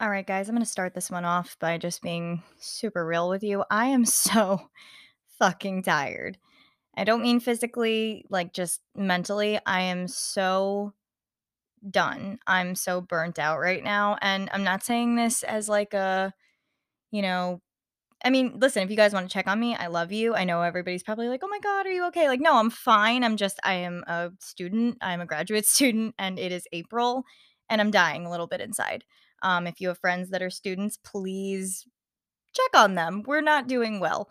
All right, guys, I'm going to start this one off by just being super real with you. I am so fucking tired. I don't mean physically, like just mentally. I am so done. I'm so burnt out right now. And I'm not saying this as like a, you know, I mean, listen, if you guys want to check on me, I love you. I know everybody's probably like, oh my God, are you okay? Like, no, I'm fine. I'm just, I am a student. I'm a graduate student and it is April and I'm dying a little bit inside. Um, if you have friends that are students, please check on them. We're not doing well.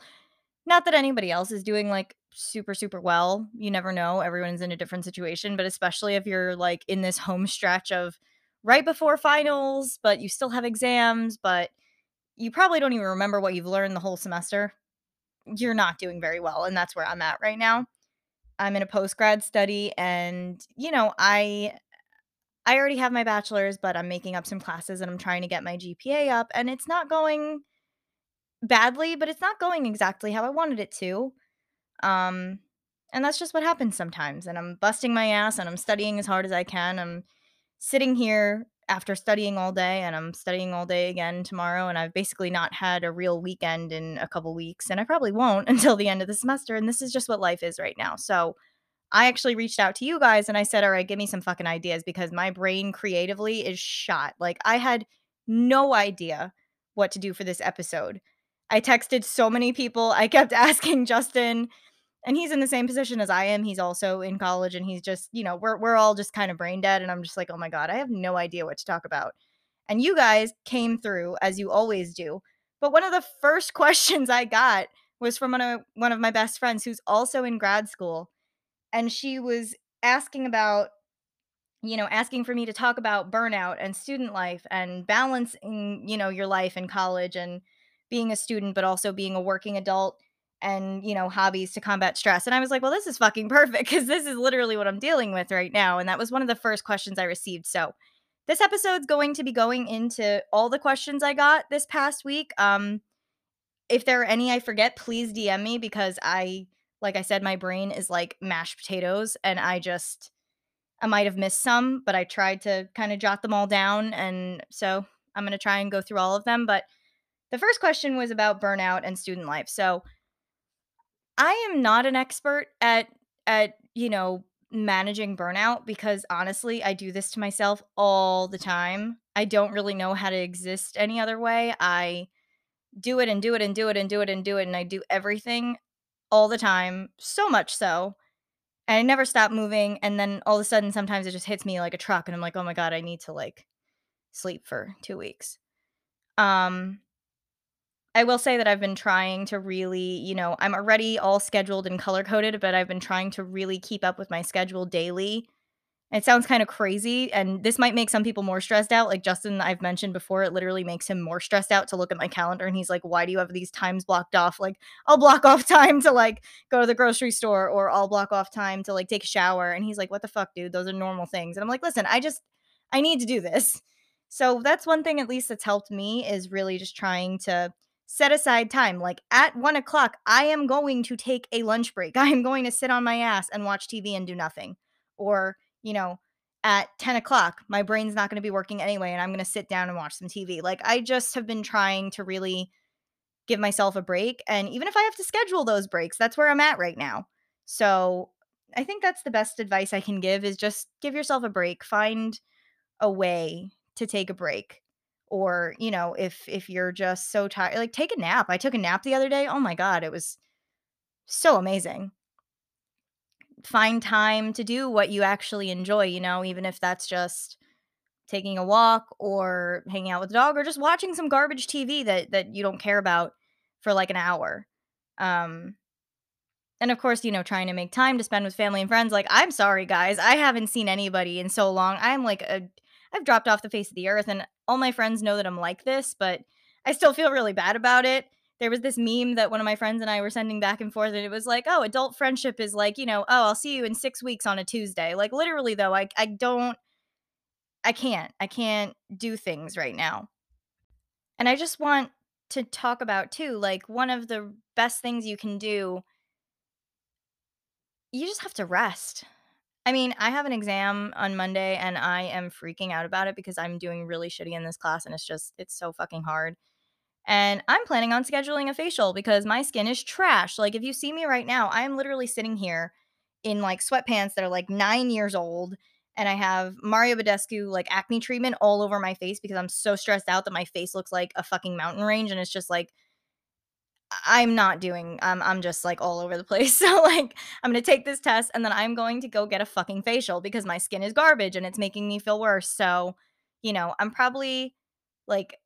Not that anybody else is doing like super, super well. You never know. Everyone's in a different situation, but especially if you're like in this home stretch of right before finals, but you still have exams, but you probably don't even remember what you've learned the whole semester. You're not doing very well. And that's where I'm at right now. I'm in a post grad study and you know, I I already have my bachelor's, but I'm making up some classes and I'm trying to get my GPA up and it's not going badly, but it's not going exactly how I wanted it to. Um and that's just what happens sometimes. And I'm busting my ass and I'm studying as hard as I can. I'm sitting here after studying all day and I'm studying all day again tomorrow and I've basically not had a real weekend in a couple weeks and I probably won't until the end of the semester and this is just what life is right now. So I actually reached out to you guys and I said, "All right, give me some fucking ideas because my brain creatively is shot." Like I had no idea what to do for this episode. I texted so many people. I kept asking Justin and he's in the same position as I am. He's also in college and he's just, you know, we're we're all just kind of brain dead and I'm just like, "Oh my god, I have no idea what to talk about." And you guys came through as you always do. But one of the first questions I got was from one of one of my best friends who's also in grad school and she was asking about you know asking for me to talk about burnout and student life and balancing you know your life in college and being a student but also being a working adult and you know hobbies to combat stress. And i was like well this is fucking perfect because this is literally what i'm dealing with right now and that was one of the first questions i received. So this episode's going to be going into all the questions i got this past week. Um if there are any I forget, please DM me because I like I said, my brain is like mashed potatoes and I just I might have missed some, but I tried to kind of jot them all down. And so I'm to try and go through all of them. But the first question was about burnout and student life. So I am not an expert at, at, you know, managing burnout because honestly, I do this to myself all the time. I don't really know how to exist any other way. I do it and do it and do it and do it and do it. And I do everything all the time, so much so. And I never stop moving. And then all of a sudden, sometimes it just hits me like a truck. And I'm like, oh my God, I need to like sleep for two weeks. Um, I will say that I've been trying to really, you know, I'm already all scheduled and color coded, but I've been trying to really keep up with my schedule daily it sounds kind of crazy, and this might make some people more stressed out. Like Justin, I've mentioned before, it literally makes him more stressed out to look at my calendar. And he's like, Why do you have these times blocked off? Like, I'll block off time to like go to the grocery store, or I'll block off time to like take a shower. And he's like, What the fuck, dude? Those are normal things. And I'm like, Listen, I just, I need to do this. So that's one thing, at least, that's helped me is really just trying to set aside time. Like at one o'clock, I am going to take a lunch break. I am going to sit on my ass and watch TV and do nothing. Or, you know, at 10 o'clock, my brain's not going to be working anyway, and I'm going to sit down and watch some TV. Like, I just have been trying to really give myself a break. And even if I have to schedule those breaks, that's where I'm at right now. So I think that's the best advice I can give is just give yourself a break. Find a way to take a break. Or, you know, if if you're just so tired, like take a nap. I took a nap the other day. Oh my god, it was so amazing find time to do what you actually enjoy, you know, even if that's just taking a walk or hanging out with the dog or just watching some garbage TV that that you don't care about for like an hour. Um and of course, you know, trying to make time to spend with family and friends. Like, I'm sorry guys, I haven't seen anybody in so long. I'm like a I've dropped off the face of the earth and all my friends know that I'm like this, but I still feel really bad about it there was this meme that one of my friends and I were sending back and forth, and it was like, oh, adult friendship is like, you know, oh, I'll see you in six weeks on a Tuesday. Like literally though, I I don't I can't. I can't do things right now. And I just want to talk about too, like one of the best things you can do, you just have to rest. I mean, I have an exam on Monday and I am freaking out about it because I'm doing really shitty in this class and it's just it's so fucking hard. And I'm planning on scheduling a facial because my skin is trash. Like if you see me right now, I am literally sitting here in like sweatpants that are like 9 years old and I have Mario Badescu like acne treatment all over my face because I'm so stressed out that my face looks like a fucking mountain range and it's just like I'm not doing um, I'm just like all over the place. So like I'm going to take this test and then I'm going to go get a fucking facial because my skin is garbage and it's making me feel worse. So, you know, I'm probably like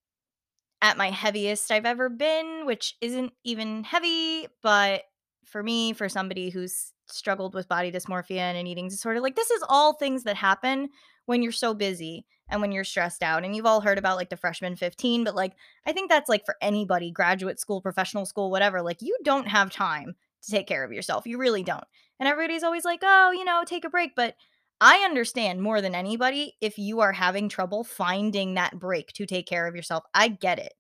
at my heaviest I've ever been, which isn't even heavy, but for me, for somebody who's struggled with body dysmorphia and an eating disorder, like this is all things that happen when you're so busy and when you're stressed out. And you've all heard about like the freshman 15, but like I think that's like for anybody, graduate school, professional school, whatever, like you don't have time to take care of yourself. You really don't. And everybody's always like, oh, you know, take a break. But I understand more than anybody if you are having trouble finding that break to take care of yourself. I get it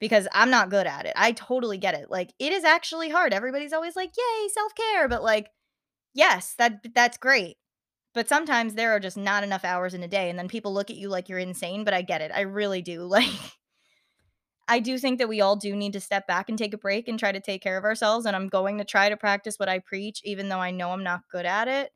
because I'm not good at it. I totally get it. Like it is actually hard. Everybody's always like, "Yay, self-care." But like, yes, that that's great. But sometimes there are just not enough hours in a day and then people look at you like you're insane, but I get it. I really do. Like I do think that we all do need to step back and take a break and try to take care of ourselves and I'm going to try to practice what I preach even though I know I'm not good at it.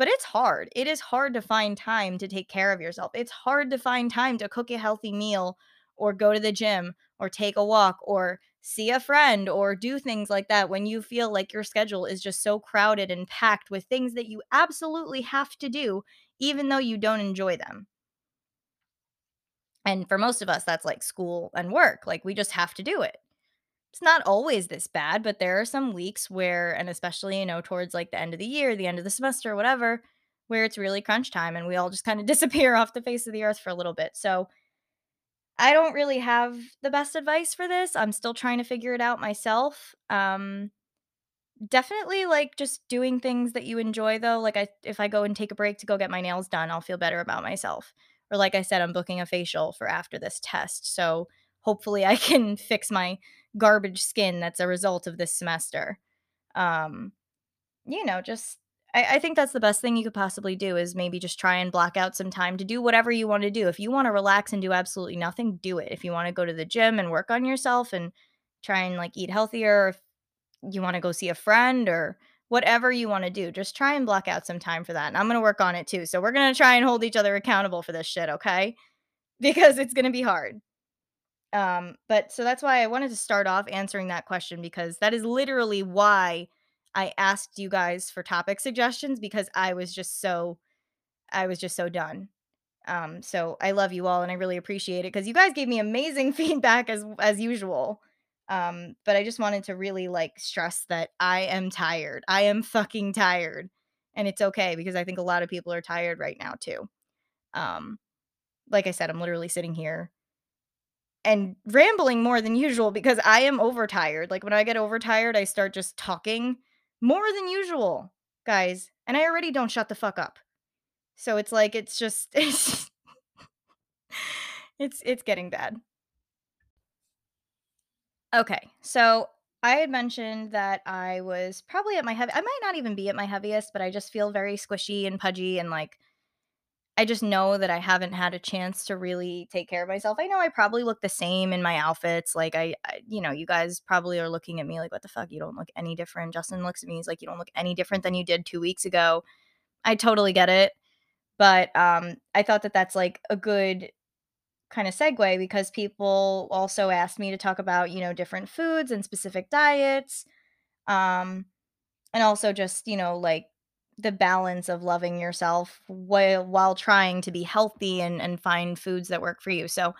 But it's hard. It is hard to find time to take care of yourself. It's hard to find time to cook a healthy meal or go to the gym or take a walk or see a friend or do things like that when you feel like your schedule is just so crowded and packed with things that you absolutely have to do, even though you don't enjoy them. And for most of us, that's like school and work. Like we just have to do it. It's not always this bad, but there are some weeks where, and especially, you know, towards like the end of the year, the end of the semester, whatever, where it's really crunch time and we all just kind of disappear off the face of the earth for a little bit. So I don't really have the best advice for this. I'm still trying to figure it out myself. Um, definitely like just doing things that you enjoy though. Like I if I go and take a break to go get my nails done, I'll feel better about myself. Or like I said, I'm booking a facial for after this test. So hopefully I can fix my garbage skin that's a result of this semester. Um, you know, just I, I think that's the best thing you could possibly do is maybe just try and block out some time to do whatever you want to do. If you want to relax and do absolutely nothing, do it. If you want to go to the gym and work on yourself and try and like eat healthier, if you want to go see a friend or whatever you want to do, just try and block out some time for that. And I'm going to work on it too. So we're going to try and hold each other accountable for this shit, okay? Because it's going to be hard. Um, but so that's why I wanted to start off answering that question because that is literally why I asked you guys for topic suggestions because I was just so I was just so done. Um, so I love you all and I really appreciate it because you guys gave me amazing feedback as as usual. Um, but I just wanted to really like stress that I am tired. I am fucking tired. And it's okay because I think a lot of people are tired right now too. Um, like I said, I'm literally sitting here and rambling more than usual because I am overtired. Like when I get overtired, I start just talking more than usual, guys. And I already don't shut the fuck up. So it's like it's just it's it's it's getting bad. Okay. So I had mentioned that I was probably at my heavy I might not even be at my heaviest, but I just feel very squishy and pudgy and like I just know that I haven't had a chance to really take care of myself. I know I probably look the same in my outfits. Like I, I, you know, you guys probably are looking at me like, what the fuck? You don't look any different. Justin looks at me. He's like, you don't look any different than you did two weeks ago. I totally get it. But um, I thought that that's like a good kind of segue because people also asked me to talk about, you know, different foods and specific diets. Um, and also just, you know, like the balance of loving yourself while while trying to be healthy and and find foods that work for you. So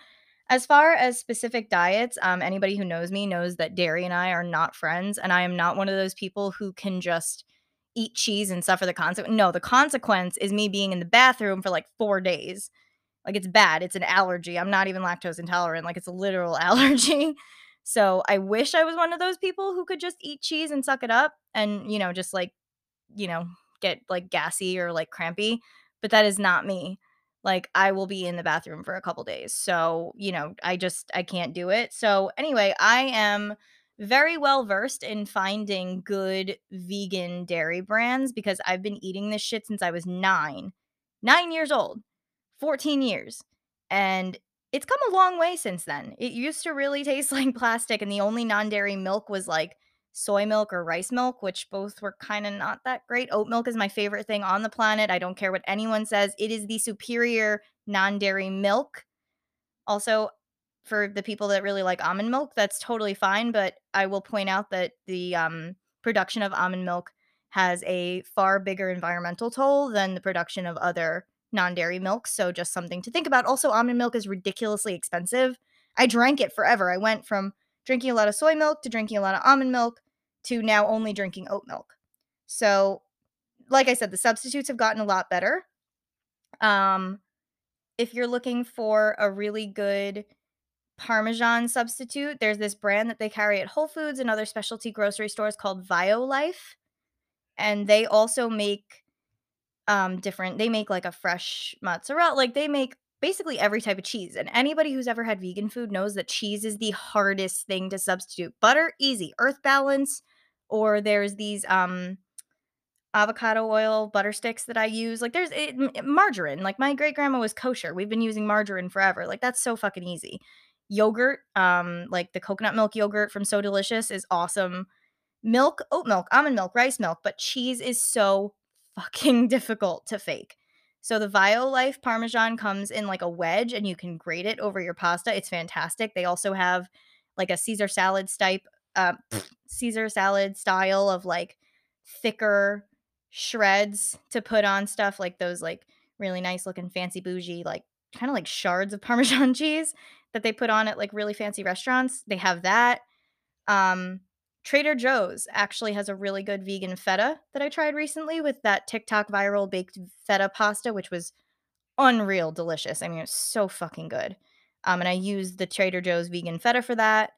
as far as specific diets, um, anybody who knows me knows that dairy and I are not friends, and I am not one of those people who can just eat cheese and suffer the consequence. No, the consequence is me being in the bathroom for like four days. Like it's bad. It's an allergy. I'm not even lactose intolerant. Like it's a literal allergy. So I wish I was one of those people who could just eat cheese and suck it up and, you know, just like, you know, get like gassy or like crampy, but that is not me. Like I will be in the bathroom for a couple days. So, you know, I just I can't do it. So, anyway, I am very well versed in finding good vegan dairy brands because I've been eating this shit since I was 9. 9 years old. 14 years. And it's come a long way since then. It used to really taste like plastic and the only non-dairy milk was like soy milk or rice milk, which both were kind of not that great. Oat milk is my favorite thing on the planet. I don't care what anyone says. It is the superior non-dairy milk. Also, for the people that really like almond milk, that's totally fine. But I will point out that the um, production of almond milk has a far bigger environmental toll than the production of other non dairy milks. So, just something to think about. Also, almond milk is ridiculously expensive. I drank it forever. I went from drinking a lot of soy milk to drinking a lot of almond milk to now only drinking oat milk. So, like I said, the substitutes have gotten a lot better. Um, if you're looking for a really good Parmesan substitute, there's this brand that they carry at Whole Foods and other specialty grocery stores called Violife. And they also make um different they make like a fresh mozzarella, like they make basically every type of cheese. And anybody who's ever had vegan food knows that cheese is the hardest thing to substitute. Butter easy, earth balance or there's these um avocado oil butter sticks that I use. Like there's it, margarine. Like my great grandma was kosher. We've been using margarine forever. Like that's so fucking easy. Yogurt, um, like the coconut milk yogurt from So Delicious is awesome. Milk, oat milk, almond milk, rice milk, but cheese is so fucking difficult to fake. So the Violife Parmesan comes in like a wedge and you can grate it over your pasta. It's fantastic. They also have like a Caesar salad type uh, Caesar salad style of like thicker shreds to put on stuff like those like really nice looking fancy bougie like kind of like shards of parmesan cheese that they put on at like really fancy restaurants. They have that. Um Trader Joe's actually has a really good vegan feta that I tried recently with that TikTok viral baked feta pasta which was unreal delicious. I mean, it's so fucking good. Um and I used the Trader Joe's vegan feta for that.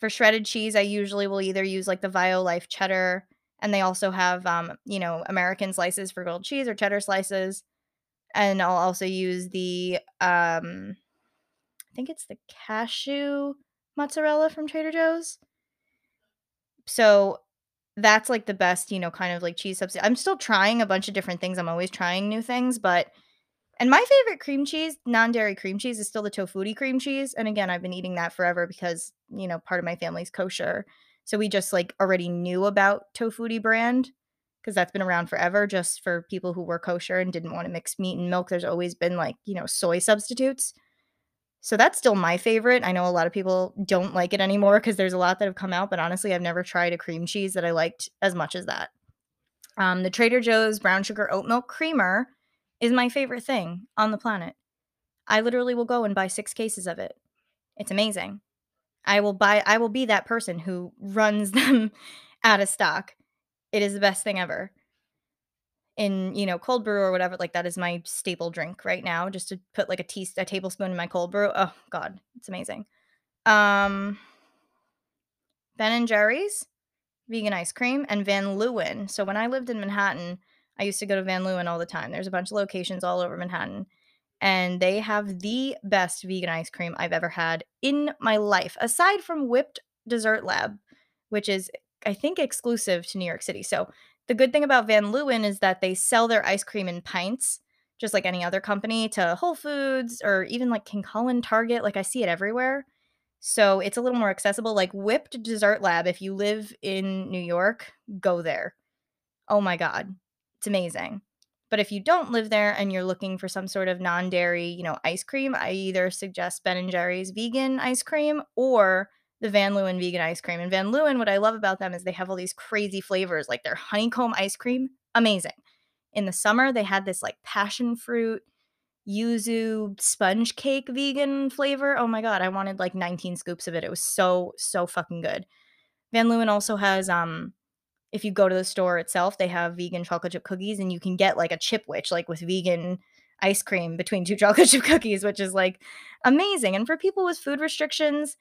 For shredded cheese, I usually will either use like the Violife cheddar and they also have um, you know, American slices for grilled cheese or cheddar slices. And I'll also use the um I think it's the cashew mozzarella from Trader Joe's. So that's like the best, you know, kind of like cheese substitute. I'm still trying a bunch of different things. I'm always trying new things, but and my favorite cream cheese, non-dairy cream cheese, is still the tofutti cream cheese. And again, I've been eating that forever because, you know, part of my family's kosher. So we just like already knew about Tofutti brand because that's been around forever just for people who were kosher and didn't want to mix meat and milk. There's always been like, you know, soy substitutes. So that's still my favorite. I know a lot of people don't like it anymore because there's a lot that have come out, but honestly, I've never tried a cream cheese that I liked as much as that. Um, the Trader Joe's brown sugar oat milk creamer is my favorite thing on the planet. I literally will go and buy six cases of it. It's amazing. I will buy I will be that person who runs them out of stock. It is the best thing ever. In, you know, cold brew or whatever, like that is my staple drink right now, just to put like a tea a tablespoon in my cold brew. Oh god, it's amazing. Um Ben and Jerry's vegan ice cream and Van Leeuwen. So when I lived in Manhattan, I used to go to Van Leeuwen all the time. There's a bunch of locations all over Manhattan and they have the best vegan ice cream I've ever had in my life, aside from Whipped Dessert Lab, which is, I think, exclusive to New York City. So, the good thing about Van Leeuwen is that they sell their ice cream in pints, just like any other company, to Whole Foods or even like King Kullen, Target. Like, I see it everywhere. So, it's a little more accessible. Like, Whipped Dessert Lab, if you live in New York, go there. Oh my God. It's amazing. But if you don't live there and you're looking for some sort of non-dairy, you know, ice cream, I either suggest Ben and Jerry's vegan ice cream or the Van Leeuwen vegan ice cream. And Van Leeuwen, what I love about them is they have all these crazy flavors, like their honeycomb ice cream, amazing. In the summer, they had this like passion fruit, yuzu sponge cake vegan flavor. Oh my god, I wanted like 19 scoops of it. It was so so fucking good. Van Leeuwen also has um if you go to the store itself, they have vegan chocolate chip cookies and you can get like a chipwich, like with vegan ice cream between two chocolate chip cookies, which is like amazing. And for people with food restrictions,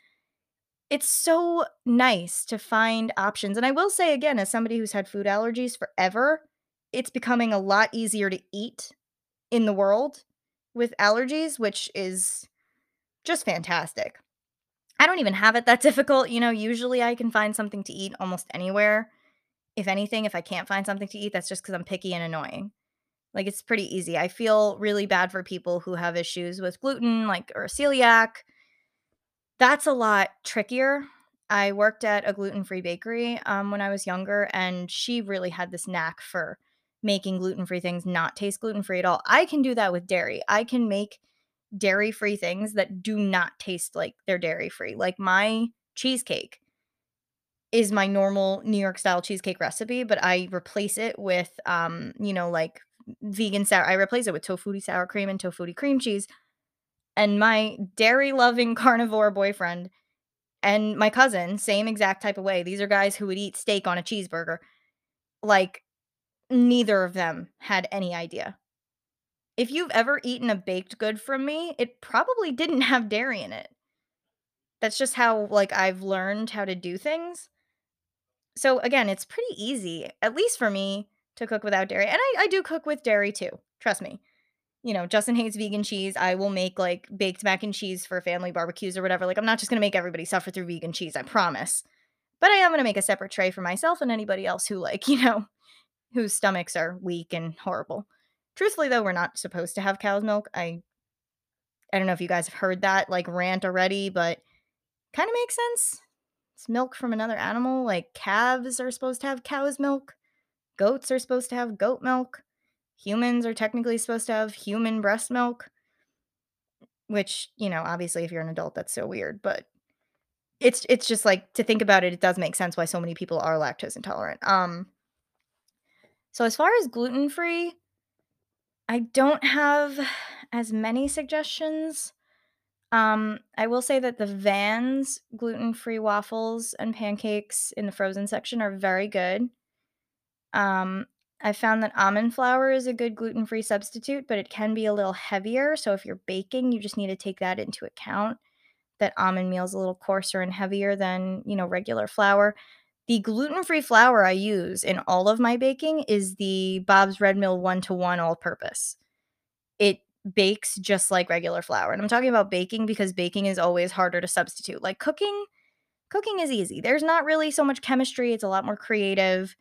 it's so nice to find options. And I will say again, as somebody who's had food allergies forever, it's becoming a lot easier to eat in the world with allergies, which is just fantastic. I don't even have it that difficult, you know, usually I can find something to eat almost anywhere. If anything, if I can't find something to eat, that's just because I'm picky and annoying. Like, it's pretty easy. I feel really bad for people who have issues with gluten, like, or celiac. That's a lot trickier. I worked at a gluten-free bakery, um, when I was younger, and she really had this knack for making gluten-free things not taste gluten-free at all. I can do that with dairy. I can make dairy-free things that do not taste like they're dairy-free. Like, my cheesecake is my normal New York style cheesecake recipe, but I replace it with, um, you know, like, vegan sour I replace it with Tofutti sour cream and Tofutti cream cheese, and my dairy-loving carnivore boyfriend and my cousin, same exact type of way. These are guys who would eat steak on a cheeseburger. Like, neither of them had any idea. If you've ever eaten a baked good from me, it probably didn't have dairy in it. That's just how, like, I've learned how to do things. So, again, it's pretty easy, at least for me, to cook without dairy, and I I do cook with dairy too, trust me. You know, Justin hates vegan cheese, I will make, like, baked mac and cheese for family barbecues or whatever, like, I'm not just gonna make everybody suffer through vegan cheese, I promise. But I am gonna make a separate tray for myself and anybody else who, like, you know, whose stomachs are weak and horrible. Truthfully, though, we're not supposed to have cow's milk. I I don't know if you guys have heard that, like, rant already, but kinda makes sense. It's milk from another animal, like, calves are supposed to have cow's milk. Goats are supposed to have goat milk. Humans are technically supposed to have human breast milk. Which, you know, obviously, if you're an adult, that's so weird, but it's it's just, like, to think about it, it does make sense why so many people are lactose intolerant. Um so as far as gluten-free I don't have as many suggestions. Um, I will say that the Vans gluten-free waffles and pancakes in the frozen section are very good. Um, I found that almond flour is a good gluten-free substitute, but it can be a little heavier, so if you're baking, you just need to take that into account, that almond meal is a little coarser and heavier than, you know, regular flour. The gluten-free flour I use in all of my baking is the Bob's Red Mill one-to-one all-purpose. It bakes just like regular flour, and I'm talking about baking because baking is always harder to substitute. Like, cooking cooking is easy. There's not really so much chemistry, it's a lot more creative.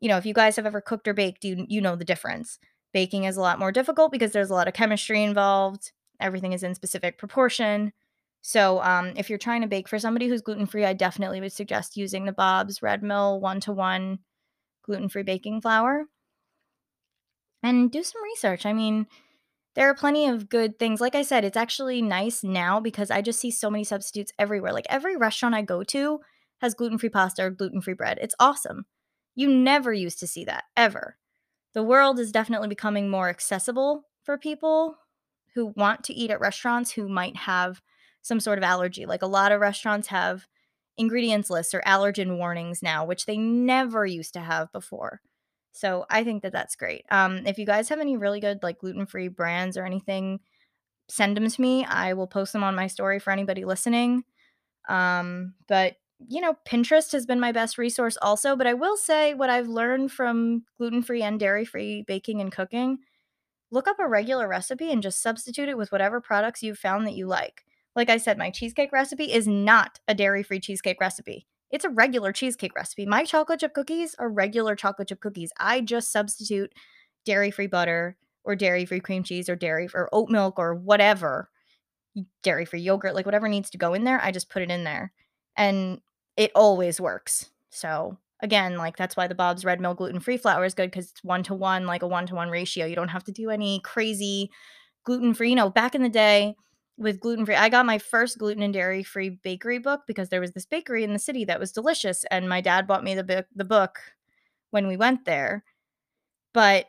You know, if you guys have ever cooked or baked, you you know the difference. Baking is a lot more difficult because there's a lot of chemistry involved. Everything is in specific proportion. So, um, if you're trying to bake for somebody who's gluten-free, I definitely would suggest using the Bob's Red Mill one-to-one gluten-free baking flour. And do some research. I mean, there are plenty of good things. Like I said, it's actually nice now because I just see so many substitutes everywhere. Like, every restaurant I go to has gluten-free pasta or gluten-free bread. It's awesome. You never used to see that, ever. The world is definitely becoming more accessible for people who want to eat at restaurants who might have some sort of allergy. Like, a lot of restaurants have ingredients lists or allergen warnings now, which they never used to have before. So, I think that that's great. Um, if you guys have any really good, like, gluten-free brands or anything, send them to me. I will post them on my story for anybody listening. Um, but, you know, Pinterest has been my best resource also, but I will say what I've learned from gluten-free and dairy-free baking and cooking, look up a regular recipe and just substitute it with whatever products you've found that you like. Like I said, my cheesecake recipe is not a dairy-free cheesecake recipe. It's a regular cheesecake recipe. My chocolate chip cookies are regular chocolate chip cookies. I just substitute dairy-free butter or dairy-free cream cheese or dairy or oat milk or whatever, dairy-free yogurt, like, whatever needs to go in there, I just put it in there, and it always works. So, again, like, that's why the Bob's Red Mill gluten-free flour is good because it's one-to-one, like a one-to-one ratio. You don't have to do any crazy gluten-free you know, back in the day with gluten-free I got my first gluten and dairy-free bakery book because there was this bakery in the city that was delicious, and my dad bought me the book the book when we went there. But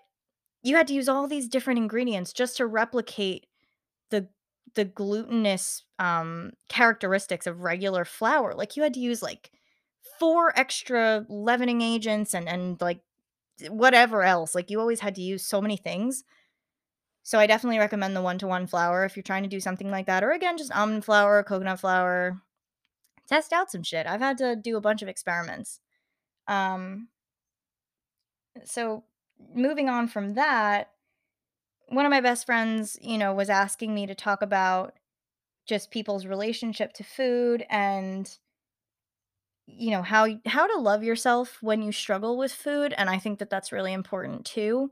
you had to use all these different ingredients just to replicate the the glutinous, um, characteristics of regular flour. Like, you had to use, like, 4 extra leavening agents and and, like, whatever else. Like, you always had to use so many things. So, I definitely recommend the one-to-one flour if you're trying to do something like that, or again, just almond flour, coconut flour. Test out some shit. I've had to do a bunch of experiments. Um so, moving on from that, one of my best friends, you know, was asking me to talk about just people's relationship to food and you know how how to love yourself when you struggle with food and I think that that's really important too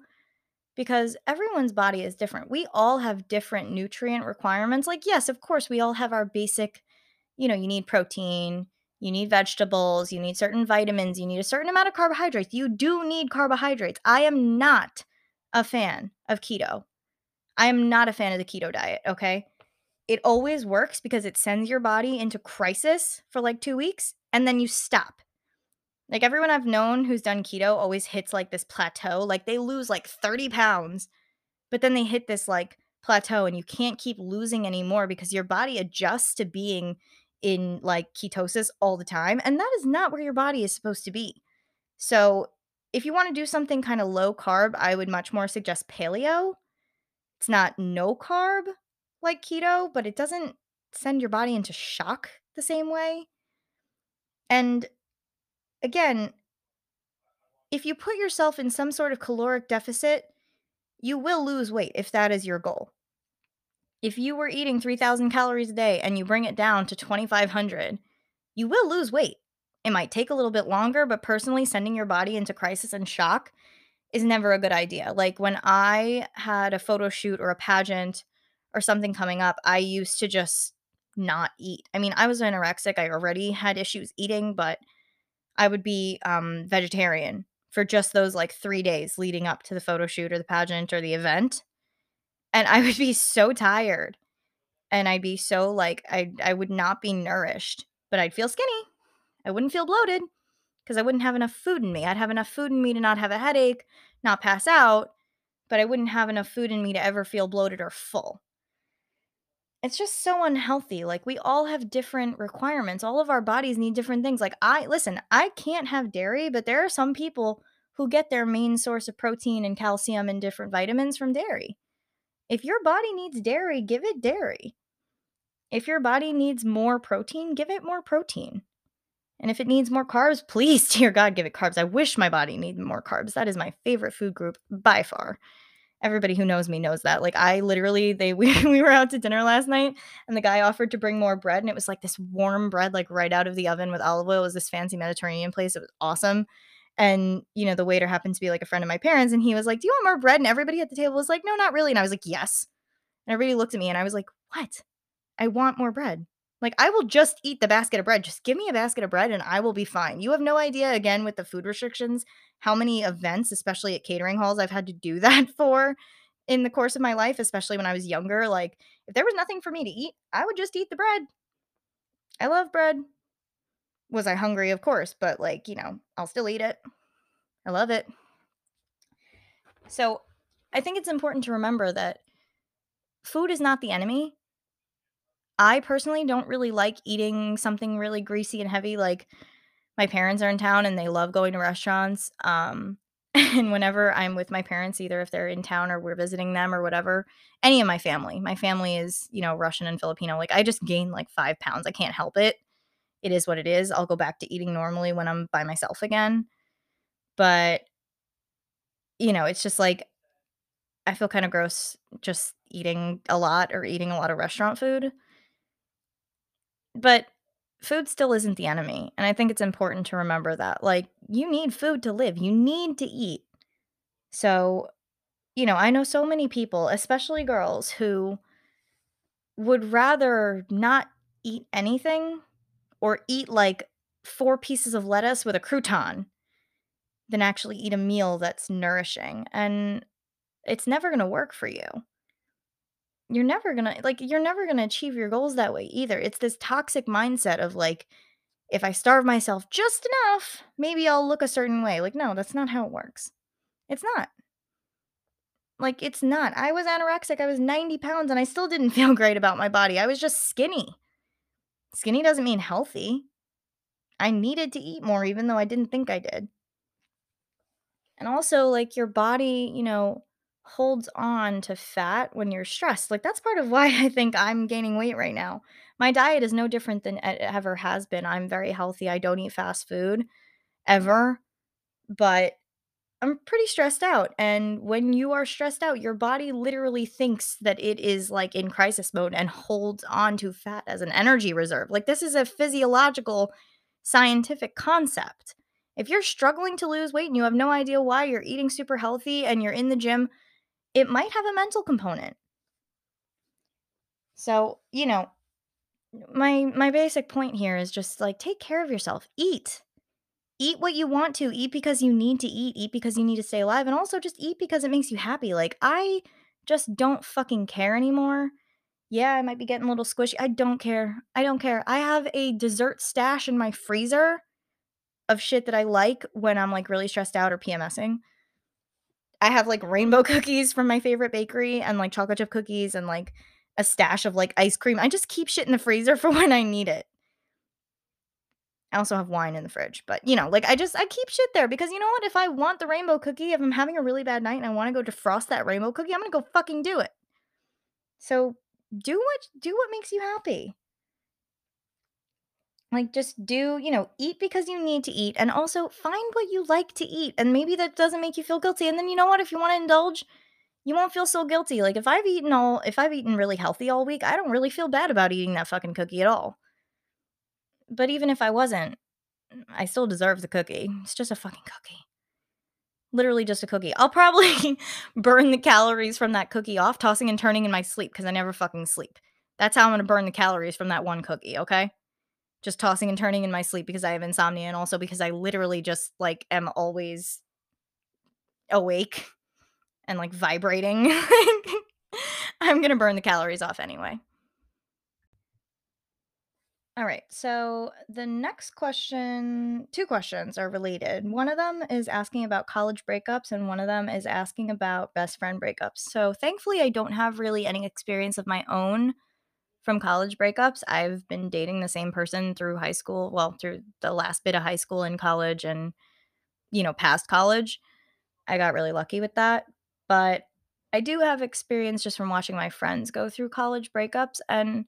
because everyone's body is different. We all have different nutrient requirements. Like yes, of course we all have our basic, you know, you need protein, you need vegetables, you need certain vitamins, you need a certain amount of carbohydrates. You do need carbohydrates. I am not a fan of keto. I am not a fan of the keto diet, okay? It always works because it sends your body into crisis for like 2 weeks and then you stop. Like everyone I've known who's done keto always hits like this plateau. Like they lose like 30 pounds, but then they hit this like plateau and you can't keep losing anymore because your body adjusts to being in like ketosis all the time. And that is not where your body is supposed to be. So if you want to do something kind of low carb, I would much more suggest paleo it's not no carb like keto, but it doesn't send your body into shock the same way. And again, if you put yourself in some sort of caloric deficit, you will lose weight if that is your goal. If you were eating 3,000 calories a day and you bring it down to 2,500, you will lose weight. It might take a little bit longer, but personally, sending your body into crisis and shock is never a good idea. Like when I had a photo shoot or a pageant or something coming up, I used to just not eat. I mean, I was anorexic. I already had issues eating, but I would be um, vegetarian for just those like three days leading up to the photo shoot or the pageant or the event. And I would be so tired and I'd be so like, I, I would not be nourished, but I'd feel skinny. I wouldn't feel bloated because I wouldn't have enough food in me. I'd have enough food in me to not have a headache, not pass out, but I wouldn't have enough food in me to ever feel bloated or full. It's just so unhealthy. Like we all have different requirements. All of our bodies need different things. Like I listen, I can't have dairy, but there are some people who get their main source of protein and calcium and different vitamins from dairy. If your body needs dairy, give it dairy. If your body needs more protein, give it more protein. And if it needs more carbs, please, dear God, give it carbs. I wish my body needed more carbs. That is my favorite food group by far. Everybody who knows me knows that. Like I literally they we, we were out to dinner last night and the guy offered to bring more bread and it was like this warm bread like right out of the oven with olive oil. It was this fancy Mediterranean place. It was awesome. And you know, the waiter happened to be like a friend of my parents and he was like, "Do you want more bread?" And everybody at the table was like, "No, not really." And I was like, "Yes." And everybody looked at me and I was like, "What? I want more bread." Like I will just eat the basket of bread. Just give me a basket of bread and I will be fine. You have no idea again with the food restrictions how many events, especially at catering halls, I've had to do that for in the course of my life, especially when I was younger. Like if there was nothing for me to eat, I would just eat the bread. I love bread. Was I hungry? Of course, but like, you know, I'll still eat it. I love it. So, I think it's important to remember that food is not the enemy. I personally don't really like eating something really greasy and heavy. Like my parents are in town and they love going to restaurants. Um, and whenever I'm with my parents, either if they're in town or we're visiting them or whatever, any of my family, my family is, you know, Russian and Filipino. Like I just gain like five pounds. I can't help it. It is what it is. I'll go back to eating normally when I'm by myself again. But, you know, it's just like I feel kind of gross just eating a lot or eating a lot of restaurant food. But food still isn't the enemy, and I think it's important to remember that, like, you need food to live, you need to eat. So, you know, I know so many people, especially girls, who would rather not eat anything or eat, like, 4 pieces of lettuce with a crouton than actually eat a meal that's nourishing, and it's never gonna work for you. You're never gonna like, you're never gonna achieve your goals that way either. It's this toxic mindset of, like, if I starve myself just enough, maybe I'll look a certain way. Like, no, that's not how it works. It's not. Like, it's not. I was anorexic. I was 90 pounds and I still didn't feel great about my body. I was just skinny. Skinny doesn't mean healthy. I needed to eat more, even though I didn't think I did. And also, like, your body, you know, holds on to fat when you're stressed. Like, that's part of why I think I'm gaining weight right now. My diet is no different than it ever has been. I'm very healthy. I don't eat fast food mm-hmm. ever. But I'm pretty stressed out, and when you are stressed out, your body literally thinks that it is, like, in crisis mode and holds on to fat as an energy reserve. Like, this is a physiological, scientific concept. If you're struggling to lose weight and you have no idea why, you're eating super healthy and you're in the gym, it might have a mental component. So, you know, my my basic point here is just, like, take care of yourself. Eat. Eat what you want to, eat because you need to eat, eat because you need to stay alive, and also just eat because it makes you happy. Like, I just don't fucking care anymore. Yeah, I might be getting a little squishy. I don't care. I don't care. I have a dessert stash in my freezer of shit that I like when I'm, like, really stressed out or PMSing. I have, like, rainbow cookies from my favorite bakery and, like, chocolate chip cookies and, like, a stash of, like, ice cream. I just keep shit in the freezer for when I need it. I also have wine in the fridge, but, you know, like, I just I keep shit there because you know what? If I want the rainbow cookie, if I'm having a really bad night and I wanna go defrost that rainbow cookie, I'm gonna go fucking do it. So, do what do what makes you happy. Like, just do you know, eat because you need to eat, and also find what you like to eat, and maybe that doesn't make you feel guilty, and then you know what? If you wanna indulge, you won't feel so guilty. Like, if I've eaten all if I've eaten really healthy all week, I don't really feel bad about eating that fucking cookie at all. But even if I wasn't, mm, I still deserve the cookie. It's just a fucking cookie. Literally just a cookie. I'll probably burn the calories from that cookie off, tossing and turning in my sleep because I never fucking sleep. That's how I'm gonna burn the calories from that one cookie, okay? Just tossing and turning in my sleep because I have insomnia and also because I literally just, like, am always awake and, like, vibrating. I'm gonna burn the calories off anyway. All right. So the next question, two questions are related. One of them is asking about college breakups, and one of them is asking about best friend breakups. So thankfully, I don't have really any experience of my own from college breakups. I've been dating the same person through high school, well, through the last bit of high school and college and, you know, past college. I got really lucky with that. But I do have experience just from watching my friends go through college breakups. And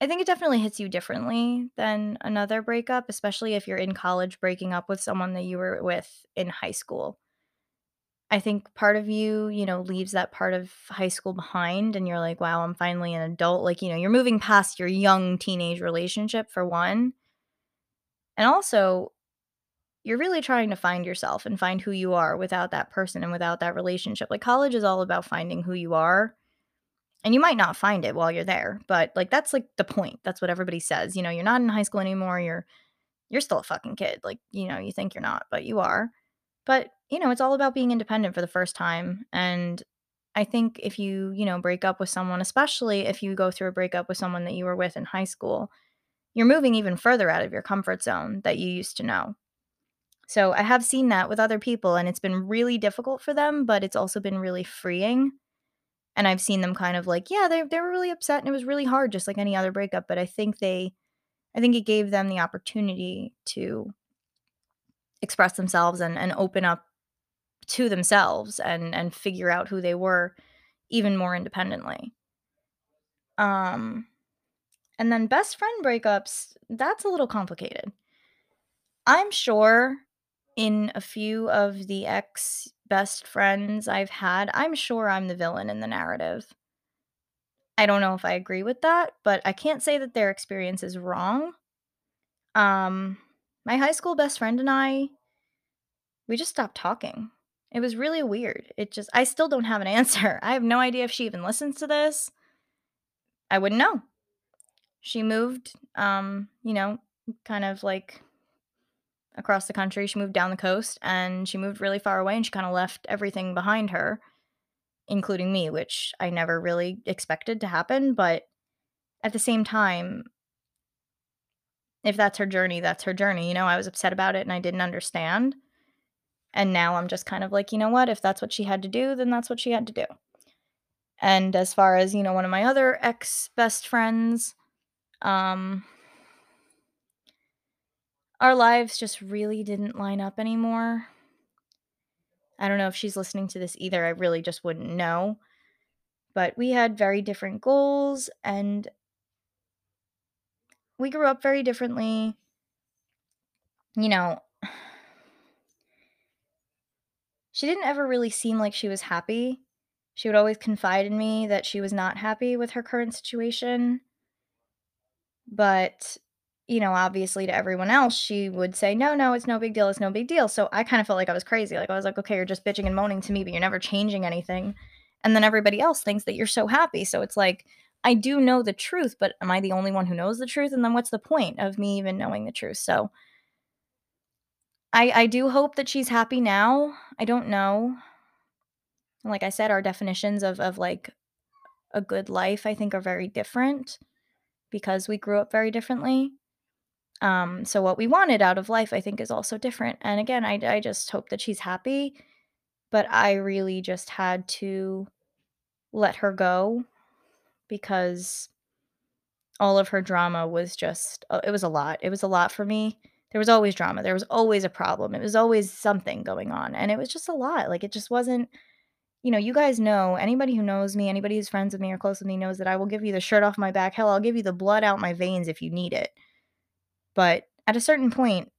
I think it definitely hits you differently than another breakup, especially if you're in college breaking up with someone that you were with in high school. I think part of you, you know, leaves that part of high school behind and you're like, "Wow, I'm finally an adult." Like, you know, you're moving past your young teenage relationship for one. And also, you're really trying to find yourself and find who you are without that person and without that relationship. Like college is all about finding who you are and you might not find it while you're there, but, like, that's, like, the point. That's what everybody says, you know, "You're not in high school anymore, you're you're still a fucking kid." Like, you know, you think you're not, but you are. But, you know, it's all about being independent for the first time, and I think if you, you know, break up with someone, especially if you go through a breakup with someone that you were with in high school, you're moving even further out of your comfort zone that you used to know. So, I have seen that with other people, and it's been really difficult for them, but it's also been really freeing. And I've seen them kind of like, yeah, they they were really upset and it was really hard just like any other breakup, but I think they I think it gave them the opportunity to express themselves and and open up to themselves and and figure out who they were even more independently. Um and then best friend breakups, that's a little complicated. I'm sure in a few of the ex best friends I've had, I'm sure I'm the villain in the narrative. I don't know if I agree with that, but I can't say that their experience is wrong. Um, my high school best friend and I, we just stopped talking. It was really weird. It just I still don't have an answer. I have no idea if she even listens to this. I wouldn't know. She moved, um, you know, kind of like across the country. She moved down the coast and she moved really far away and she kind of left everything behind her, including me, which I never really expected to happen, but at the same time, if that's her journey, that's her journey. You know, I was upset about it and I didn't understand. And now I'm just kind of like, you know what? If that's what she had to do, then that's what she had to do. And as far as, you know, one of my other ex best friends, um, our lives just really didn't line up anymore. I don't know if she's listening to this either. I really just wouldn't know. But we had very different goals and we grew up very differently. You know, she didn't ever really seem like she was happy. She would always confide in me that she was not happy with her current situation. But, you know, obviously to everyone else, she would say, "No, no, it's no big deal, it's no big deal." So I kinda felt like I was crazy, like, I was like, "Okay, you're just bitching and moaning to me, but you're never changing anything." And then everybody else thinks that you're so happy, so it's like, I do know the truth, but am I the only one who knows the truth? And then what's the point of me even knowing the truth? So I I do hope that she's happy now. I don't know. Like I said, our definitions of of, like, a good life, I think, are very different because we grew up very differently. Um, so what we wanted out of life, I think, is also different. And again, I I just hope that she's happy, but I really just had to let her go because all of her drama was just uh, it was a lot. It was a lot for me. There was always drama. There was always a problem. It was always something going on, and it was just a lot. Like, it just wasn't you know, you guys know, anybody who knows me, anybody who's friends with me or close with me knows that I will give you the shirt off my back. Hell, I'll give you the blood out my veins if you need it. But at a certain point,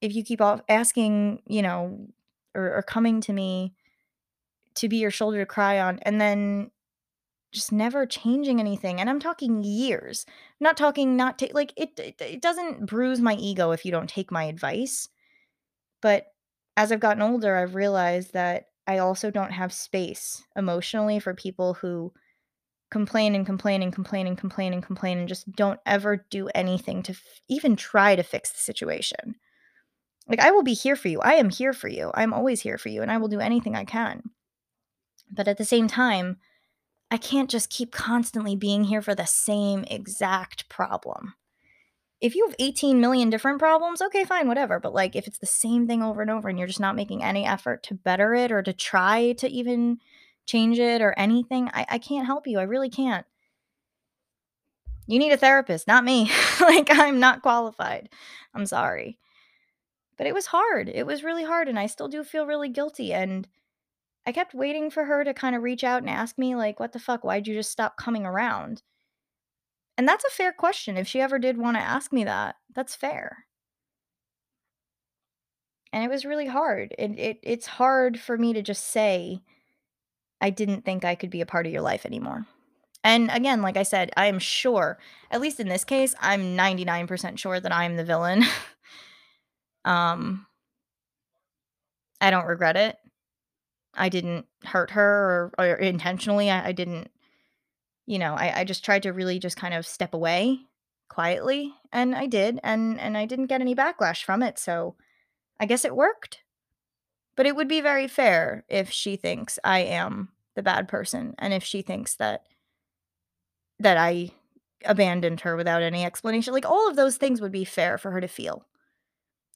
if you keep off asking, you know, or, or coming to me to be your shoulder to cry on, and then just never changing anything, and I'm talking years. I'm not talking not take like it, it. It doesn't bruise my ego if you don't take my advice, but as I've gotten older, I've realized that I also don't have space emotionally for people who complain and complain and complain and complain and complain and just don't ever do anything to f- even try to fix the situation. Like, I will be here for you. I am here for you. I'm always here for you, and I will do anything I can. But at the same time, I can't just keep constantly being here for the same exact problem. If you have 18 million different problems, okay, fine, whatever. But like if it's the same thing over and over and you're just not making any effort to better it or to try to even change it or anything, I, I can't help you. I really can't. You need a therapist, not me. like I'm not qualified. I'm sorry. But it was hard. It was really hard. And I still do feel really guilty. And I kept waiting for her to kind of reach out and ask me, like, what the fuck? Why'd you just stop coming around? And that's a fair question. If she ever did want to ask me that, that's fair. And it was really hard. It, it it's hard for me to just say I didn't think I could be a part of your life anymore. And again, like I said, I am sure, at least in this case, I'm 99% sure that I'm the villain. um I don't regret it. I didn't hurt her or, or intentionally. I, I didn't, you know, I, I just tried to really just kind of step away quietly and I did and and I didn't get any backlash from it. So I guess it worked. But it would be very fair if she thinks I am the bad person and if she thinks that that I abandoned her without any explanation. Like all of those things would be fair for her to feel.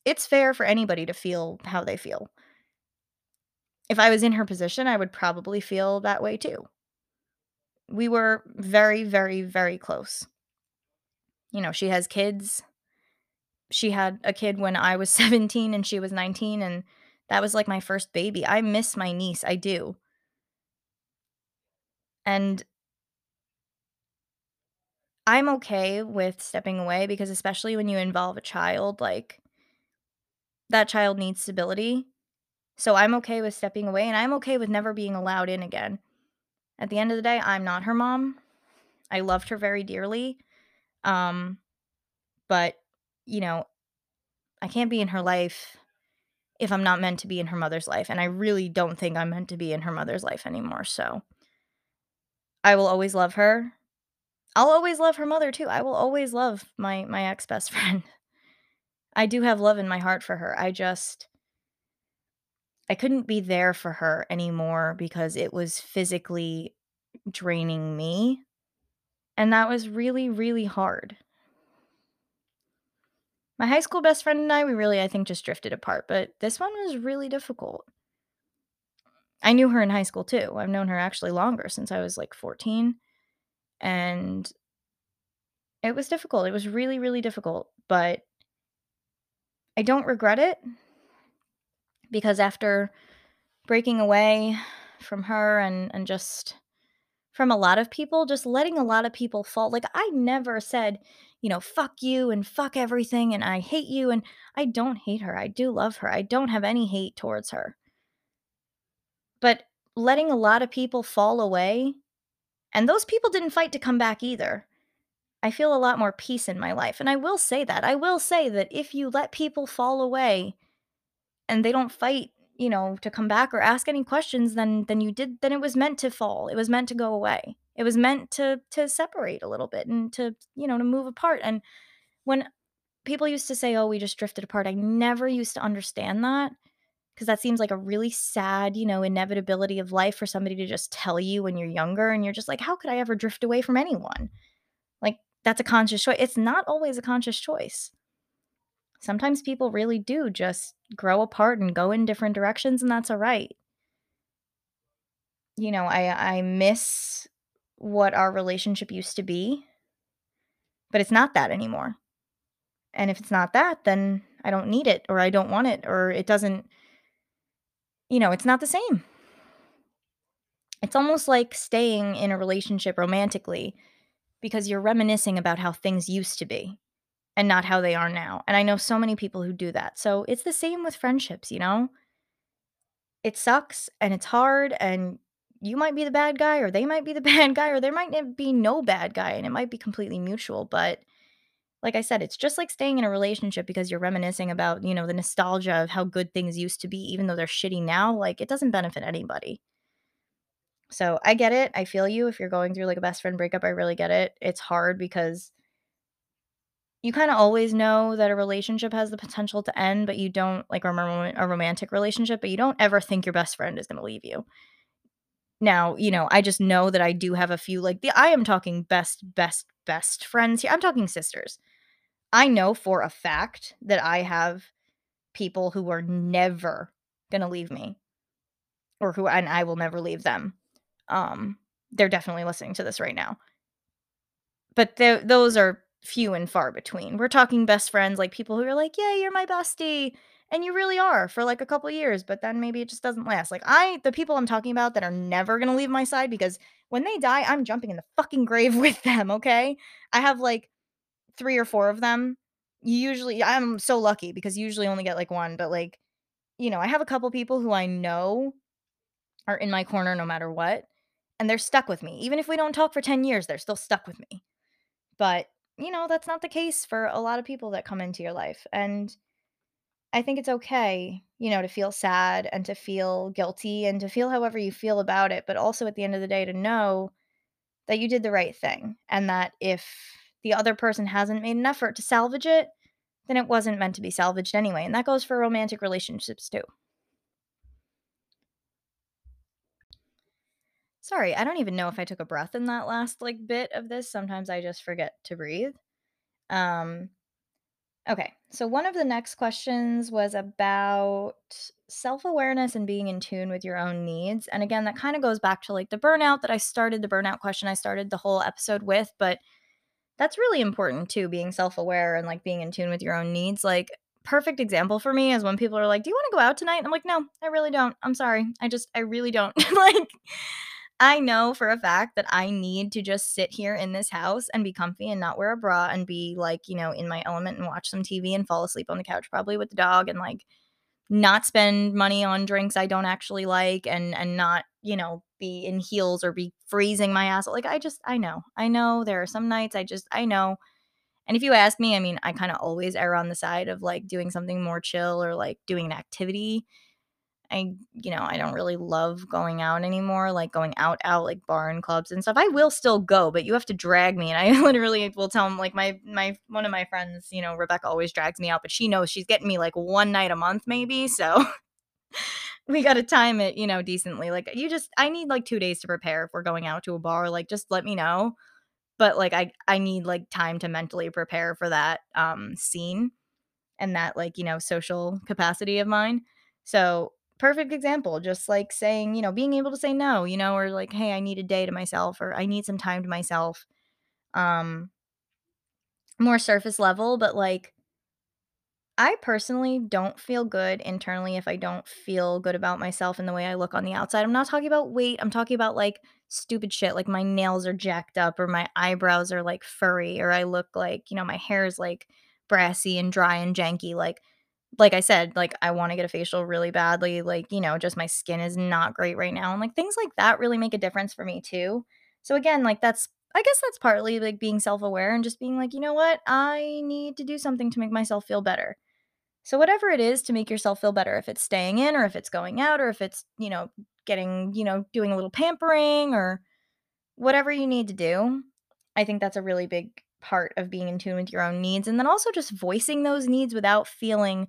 It's fair for anybody to feel how they feel. If I was in her position, I would probably feel that way too. We were very, very, very close. You know, she has kids. She had a kid when I was 17 and she was 19, and that was like my first baby. I miss my niece. I do. And I'm okay with stepping away because, especially when you involve a child, like that child needs stability. So I'm okay with stepping away and I'm okay with never being allowed in again. At the end of the day, I'm not her mom. I loved her very dearly. Um but you know, I can't be in her life if I'm not meant to be in her mother's life and I really don't think I'm meant to be in her mother's life anymore. So I will always love her. I'll always love her mother too. I will always love my my ex-best friend. I do have love in my heart for her. I just I couldn't be there for her anymore because it was physically draining me, and that was really, really hard. My high school best friend and I, we really, I think, just drifted apart, but this one was really difficult. I knew her in high school too. I've known her actually longer since I was like 14, and it was difficult. It was really, really difficult, but I don't regret it because after breaking away from her and and just from a lot of people, just letting a lot of people fall. Like I never said, you know, fuck you and fuck everything and I hate you and I don't hate her. I do love her. I don't have any hate towards her. But letting a lot of people fall away and those people didn't fight to come back either. I feel a lot more peace in my life, and I will say that. I will say that if you let people fall away and they don't fight, you know, to come back or ask any questions, then then you did then it was meant to fall. It was meant to go away. It was meant to to separate a little bit and to, you know, to move apart. And when people used to say, "Oh, we just drifted apart," I never used to understand that because that seems like a really sad, you know, inevitability of life for somebody to just tell you when you're younger and you're just like, "How could I ever drift away from anyone?" Like that's a conscious choice. It's not always a conscious choice. Sometimes people really do just grow apart and go in different directions, and that's all right. You know, I I miss what our relationship used to be, but it's not that anymore. And if it's not that, then I don't need it or I don't want it or it doesn't, you know, it's not the same. It's almost like staying in a relationship romantically because you're reminiscing about how things used to be and not how they are now. And I know so many people who do that. So it's the same with friendships, you know? It sucks and it's hard and you might be the bad guy or they might be the bad guy or there might be no bad guy and it might be completely mutual, but like I said, it's just like staying in a relationship because you're reminiscing about, you know, the nostalgia of how good things used to be even though they're shitty now, like it doesn't benefit anybody. So, I get it. I feel you if you're going through like a best friend breakup, I really get it. It's hard because you kinda always know that a relationship has the potential to end, but you don't like, remember a romantic relationship, but you don't ever think your best friend is gonna leave you. Now, you know, I just know that I do have a few, like, the I am talking best, best, best friends here. I'm talking sisters. I know for a fact that I have people who are never gonna leave me or who and I will never leave them. Um, they're definitely listening to this right now. But th those are few and far between. We're talking best friends, like, people who are like, "Yeah, you're my bestie," and you really are for, like, a couple years, but then maybe it just doesn't last. Like, I the people I'm talking about that are never gonna leave my side because when they die, I'm jumping in the fucking grave with them, okay? I have, like, 3 or 4 of them. Usually I'm so lucky because usually only get, like, 1, but, like, you know, I have a couple people who I know are in my corner no matter what, and they're stuck with me. Even if we don't talk for 10 years, they're still stuck with me. But, you know, that's not the case for a lot of people that come into your life. And I think it's okay, you know, to feel sad and to feel guilty and to feel however you feel about it, but also at the end of the day to know that you did the right thing and that if the other person hasn't made an effort to salvage it, then it wasn't meant to be salvaged anyway. And that goes for romantic relationships too. Sorry, I don't even know if I took a breath in that last like bit of this. Sometimes I just forget to breathe. Um Okay. So one of the next questions was about self-awareness and being in tune with your own needs. And again, that kind of goes back to like the burnout that I started, the burnout question I started the whole episode with, but that's really important too, being self-aware and like being in tune with your own needs. Like perfect example for me is when people are like, "Do you want to go out tonight?" And I'm like, "No, I really don't. I'm sorry. I just I really don't." like I know for a fact that I need to just sit here in this house and be comfy and not wear a bra and be like, you know, in my element and watch some TV and fall asleep on the couch probably with the dog and like not spend money on drinks I don't actually like and and not, you know, be in heels or be freezing my ass. Like I just I know. I know there are some nights I just I know. And if you ask me, I mean, I kind of always err on the side of like doing something more chill or like doing an activity I, you know, I don't really love going out anymore, like going out, out, like bar and clubs and stuff. I will still go, but you have to drag me. And I literally will tell them, like, my, my, one of my friends, you know, Rebecca always drags me out, but she knows she's getting me like one night a month, maybe. So we got to time it, you know, decently. Like, you just, I need like two days to prepare if we're going out to a bar. Like, just let me know. But like, I, I need like time to mentally prepare for that um scene and that like, you know, social capacity of mine. So perfect example, just like saying, you know, being able to say no, you know, or like, hey, I need a day to myself or I need some time to myself. Um more surface level, but like I personally don't feel good internally if I don't feel good about myself and the way I look on the outside. I'm not talking about weight. I'm talking about like stupid shit like my nails are jacked up or my eyebrows are like furry or I look like, you know, my hair is like brassy and dry and janky. Like like I said, like I want to get a facial really badly. Like, you know, just my skin is not great right now. And like things like that really make a difference for me too. So again, like that's I guess that's partly like being self-aware and just being like, you know what? I need to do something to make myself feel better. So whatever it is to make yourself feel better, if it's staying in or if it's going out or if it's, you know, getting, you know, doing a little pampering or whatever you need to do, I think that's a really big part of being in tune with your own needs and then also just voicing those needs without feeling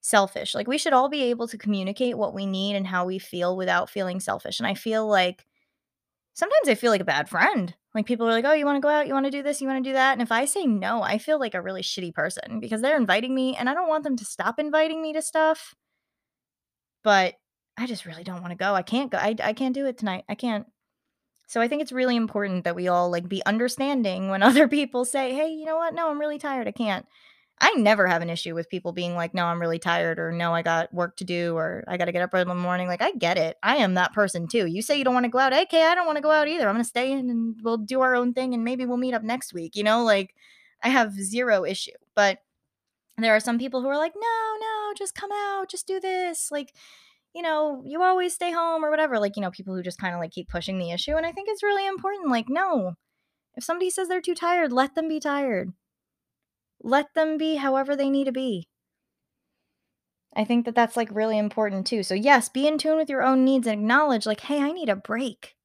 selfish. Like we should all be able to communicate what we need and how we feel without feeling selfish. And I feel like sometimes I feel like a bad friend. Like people are like, "Oh, you want to go out? You want to do this? You want to do that?" And if I say no, I feel like a really shitty person because they're inviting me and I don't want them to stop inviting me to stuff. But I just really don't want to go. I can't go. I, I can't do it tonight. I can't. So I think it's really important that we all like be understanding when other people say, "Hey, you know what? No, I'm really tired. I can't." I never have an issue with people being like, "No, I'm really tired," or "No, I got work to do," or "I got to get up early in the morning." Like, I get it. I am that person too. You say you don't want to go out. Okay, I don't want to go out either. I'm going to stay in and we'll do our own thing and maybe we'll meet up next week. You know, like I have zero issue. But there are some people who are like, "No, no, just come out. Just do this." Like, you know, you always stay home or whatever. Like, you know, people who just kind of like keep pushing the issue. And I think it's really important. Like, no, if somebody says they're too tired, let them be tired. Let them be however they need to be. I think that that's like really important too. So, yes, be in tune with your own needs and acknowledge, like, hey, I need a break.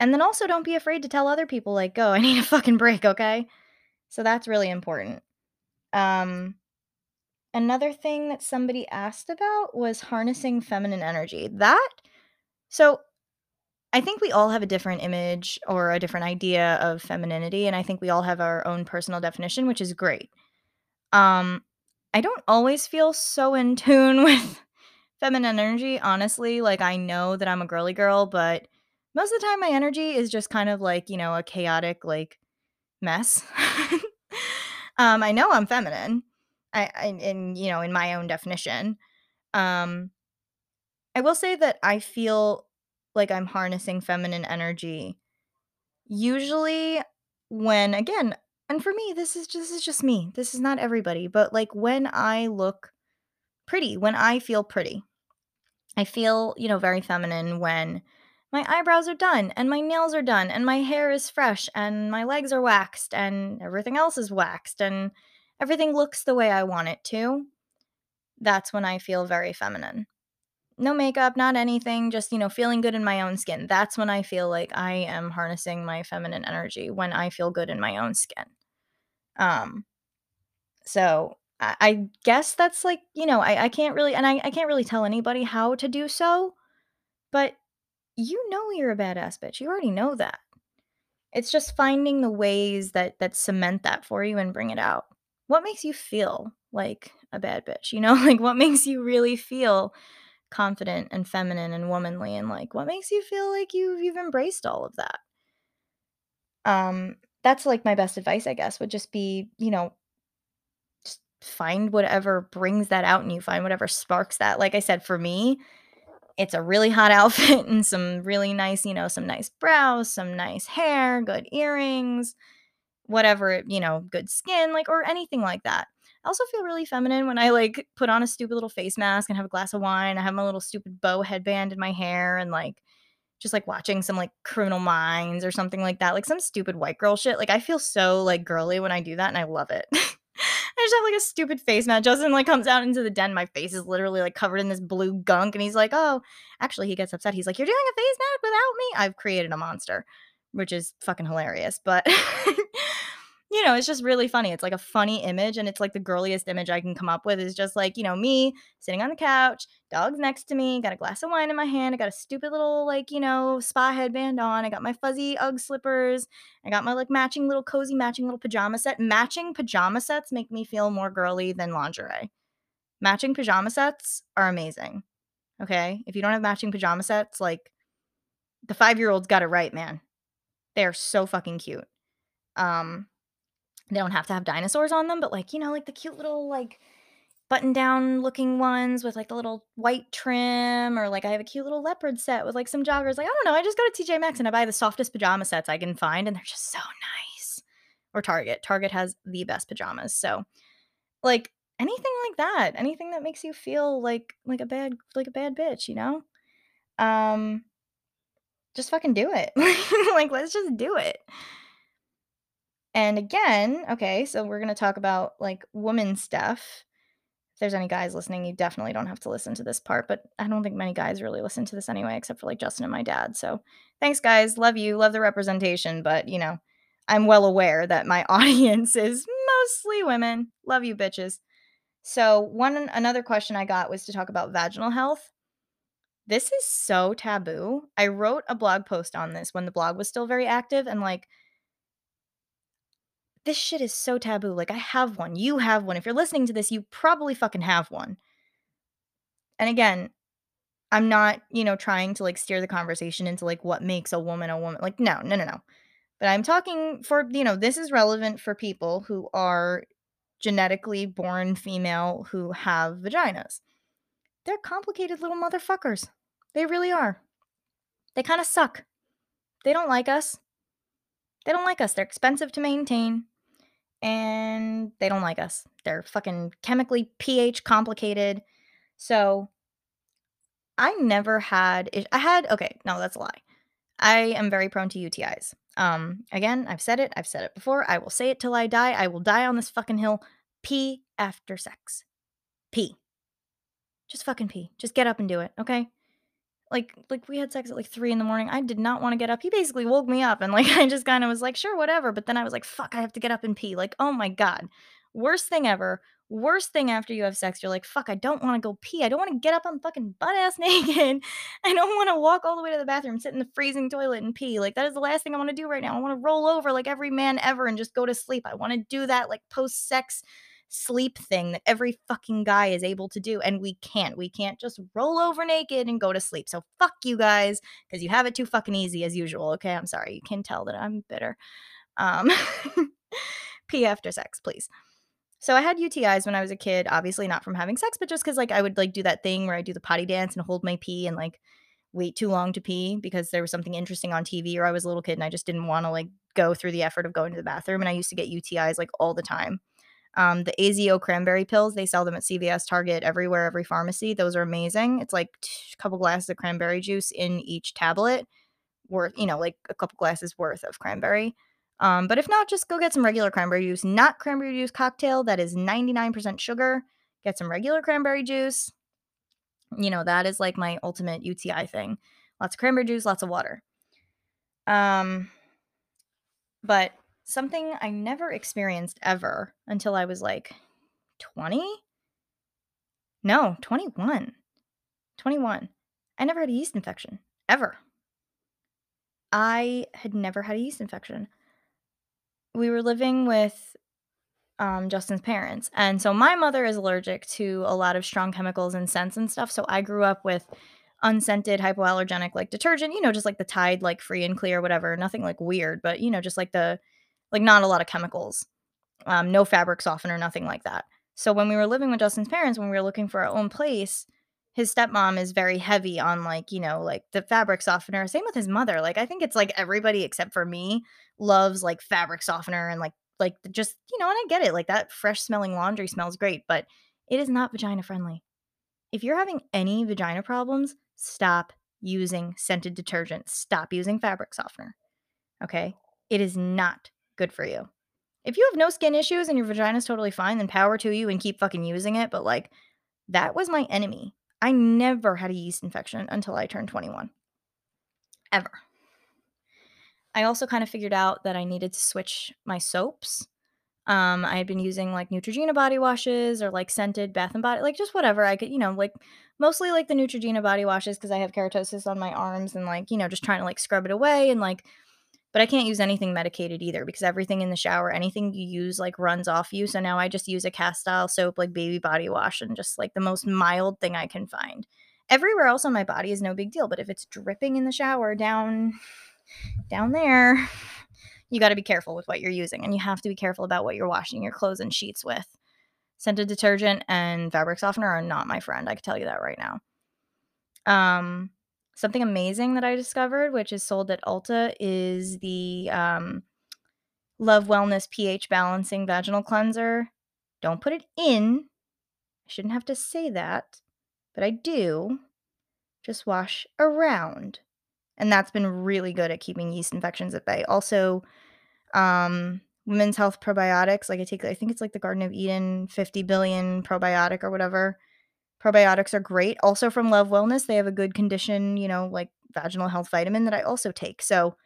And then also don't be afraid to tell other people, like, go, I need a fucking break, okay? So, that's really important. Um, another thing that somebody asked about was harnessing feminine energy. That, so I think we all have a different image or a different idea of femininity, and I think we all have our own personal definition, which is great. Um, I don't always feel so in tune with feminine energy, honestly. Like, I know that I'm a girly girl, but most of the time my energy is just kind of like, you know, a chaotic, like, mess. um, I know I'm feminine. I, I in you know, in my own definition. Um, I will say that I feel like I'm harnessing feminine energy usually when again and for me this is just this is just me this is not everybody but like when i look pretty when i feel pretty i feel you know very feminine when my eyebrows are done and my nails are done and my hair is fresh and my legs are waxed and everything else is waxed and everything looks the way i want it to that's when i feel very feminine no makeup, not anything, just, you know, feeling good in my own skin. That's when I feel like I am harnessing my feminine energy when I feel good in my own skin. Um, so I, I guess that's like, you know, I, I can't really, and I, I can't really tell anybody how to do so, but you know you're a badass bitch. You already know that. It's just finding the ways that that cement that for you and bring it out. What makes you feel like a bad bitch? You know, like what makes you really feel confident and feminine and womanly and like what makes you feel like you you've embraced all of that? Um that's like my best advice i guess would just be you know just find whatever brings that out and you find whatever sparks that like i said for me it's a really hot outfit and some really nice you know some nice brows some nice hair good earrings whatever you know good skin like or anything like that I also feel really feminine when I like put on a stupid little face mask and have a glass of wine. I have my little stupid bow headband in my hair and like just like watching some like criminal minds or something like that. Like some stupid white girl shit. Like I feel so like girly when I do that and I love it. I just have like a stupid face mask. Justin like comes out into the den. My face is literally like covered in this blue gunk. And he's like, oh, actually, he gets upset. He's like, you're doing a face mask without me? I've created a monster, which is fucking hilarious. But you know, it's just really funny. It's like a funny image, and it's like the girliest image I can come up with is just like, you know, me sitting on the couch, dogs next to me, got a glass of wine in my hand, I got a stupid little, like, you know, spa headband on, I got my fuzzy Ugg slippers, I got my like matching little cozy matching little pajama set. Matching pajama sets make me feel more girly than lingerie. Matching pajama sets are amazing. Okay. If you don't have matching pajama sets, like the five year olds got it right, man. They're so fucking cute. Um, they don't have to have dinosaurs on them, but like, you know, like the cute little like button down looking ones with like the little white trim or like I have a cute little leopard set with like some joggers. Like, I don't know, I just go to TJ Maxx and I buy the softest pajama sets I can find and they're just so nice. Or Target. Target has the best pajamas. So, like anything like that, anything that makes you feel like like a bad like a bad bitch, you know? Um just fucking do it. like let's just do it. And again, okay, so we're going to talk about like woman stuff. If there's any guys listening, you definitely don't have to listen to this part, but I don't think many guys really listen to this anyway, except for like Justin and my dad. So thanks, guys. Love you. Love the representation. But, you know, I'm well aware that my audience is mostly women. Love you, bitches. So, one another question I got was to talk about vaginal health. This is so taboo. I wrote a blog post on this when the blog was still very active and like this shit is so taboo. Like I have one. You have one. If you're listening to this, you probably fucking have one. And again, I'm not, you know, trying to like steer the conversation into like what makes a woman a woman. Like no, no, no, no. But I'm talking for, you know, this is relevant for people who are genetically born female who have vaginas. They're complicated little motherfuckers. They really are. They kind of suck. They don't like us. They don't like us. They're expensive to maintain and they don't like us. They're fucking chemically pH complicated. So I never had I had okay, no, that's a lie. I am very prone to UTIs. Um again, I've said it, I've said it before. I will say it till I die. I will die on this fucking hill. Pee after sex. Pee. Just fucking pee. Just get up and do it, okay? Like like we had sex at like three in the morning. I did not want to get up. He basically woke me up and like I just kind of was like, sure, whatever. But then I was like, fuck, I have to get up and pee. Like, oh my God. Worst thing ever. Worst thing after you have sex, you're like, fuck, I don't want to go pee. I don't want to get up. I'm fucking butt ass naked. I don't want to walk all the way to the bathroom, sit in the freezing toilet and pee. Like, that is the last thing I want to do right now. I want to roll over like every man ever and just go to sleep. I want to do that like post sex sleep thing that every fucking guy is able to do. And we can't. We can't just roll over naked and go to sleep. So fuck you guys because you have it too fucking easy as usual. Okay. I'm sorry. You can tell that I'm bitter. Um, pee after sex, please. So I had UTIs when I was a kid, obviously not from having sex, but just because like I would like do that thing where I do the potty dance and hold my pee and like wait too long to pee because there was something interesting on TV or I was a little kid and I just didn't want to like go through the effort of going to the bathroom. And I used to get UTIs like all the time. Um, the AZO cranberry pills, they sell them at CVS, Target, everywhere, every pharmacy. Those are amazing. It's like a couple glasses of cranberry juice in each tablet, worth, you know, like a couple glasses worth of cranberry. Um, but if not, just go get some regular cranberry juice, not cranberry juice cocktail that is 99% sugar. Get some regular cranberry juice. You know, that is like my ultimate UTI thing. Lots of cranberry juice, lots of water. Um, but something I never experienced ever until I was like 20? No, 21. 21. I never had a yeast infection, ever. I had never had a yeast infection. We were living with um, Justin's parents. And so my mother is allergic to a lot of strong chemicals and scents and stuff. So I grew up with unscented hypoallergenic like detergent, you know, just like the Tide like free and clear, whatever. Nothing like weird, but you know, just like the like not a lot of chemicals, um, no fabric softener, nothing like that. So when we were living with Justin's parents, when we were looking for our own place, his stepmom is very heavy on like you know like the fabric softener. Same with his mother. Like I think it's like everybody except for me loves like fabric softener and like like just you know and I get it like that fresh smelling laundry smells great, but it is not vagina friendly. If you're having any vagina problems, stop using scented detergent. Stop using fabric softener. Okay? It is not good for you. If you have no skin issues and your vagina is totally fine, then power to you and keep fucking using it. But like, that was my enemy. I never had a yeast infection until I turned 21. Ever. I also kind of figured out that I needed to switch my soaps. Um, I had been using like Neutrogena body washes or like scented bath and body, like just whatever I could, you know, like mostly like the Neutrogena body washes because I have keratosis on my arms and like, you know, just trying to like scrub it away and like but I can't use anything medicated either because everything in the shower, anything you use like runs off you. So now I just use a Castile soap like baby body wash and just like the most mild thing I can find. Everywhere else on my body is no big deal, but if it's dripping in the shower down down there, you got to be careful with what you're using and you have to be careful about what you're washing your clothes and sheets with. Scented detergent and fabric softener are not my friend. I can tell you that right now. Um Something amazing that I discovered, which is sold at Ulta, is the um, Love Wellness pH Balancing Vaginal Cleanser. Don't put it in I shouldn't have to say that, but I do just wash around. And that's been really good at keeping yeast infections at bay. Also, um, women's health probiotics, like I take, I think it's like the Garden of Eden 50 billion probiotic or whatever. Probiotics are great. Also from Love Wellness, they have a good condition, you know, like vaginal health vitamin that I also take. So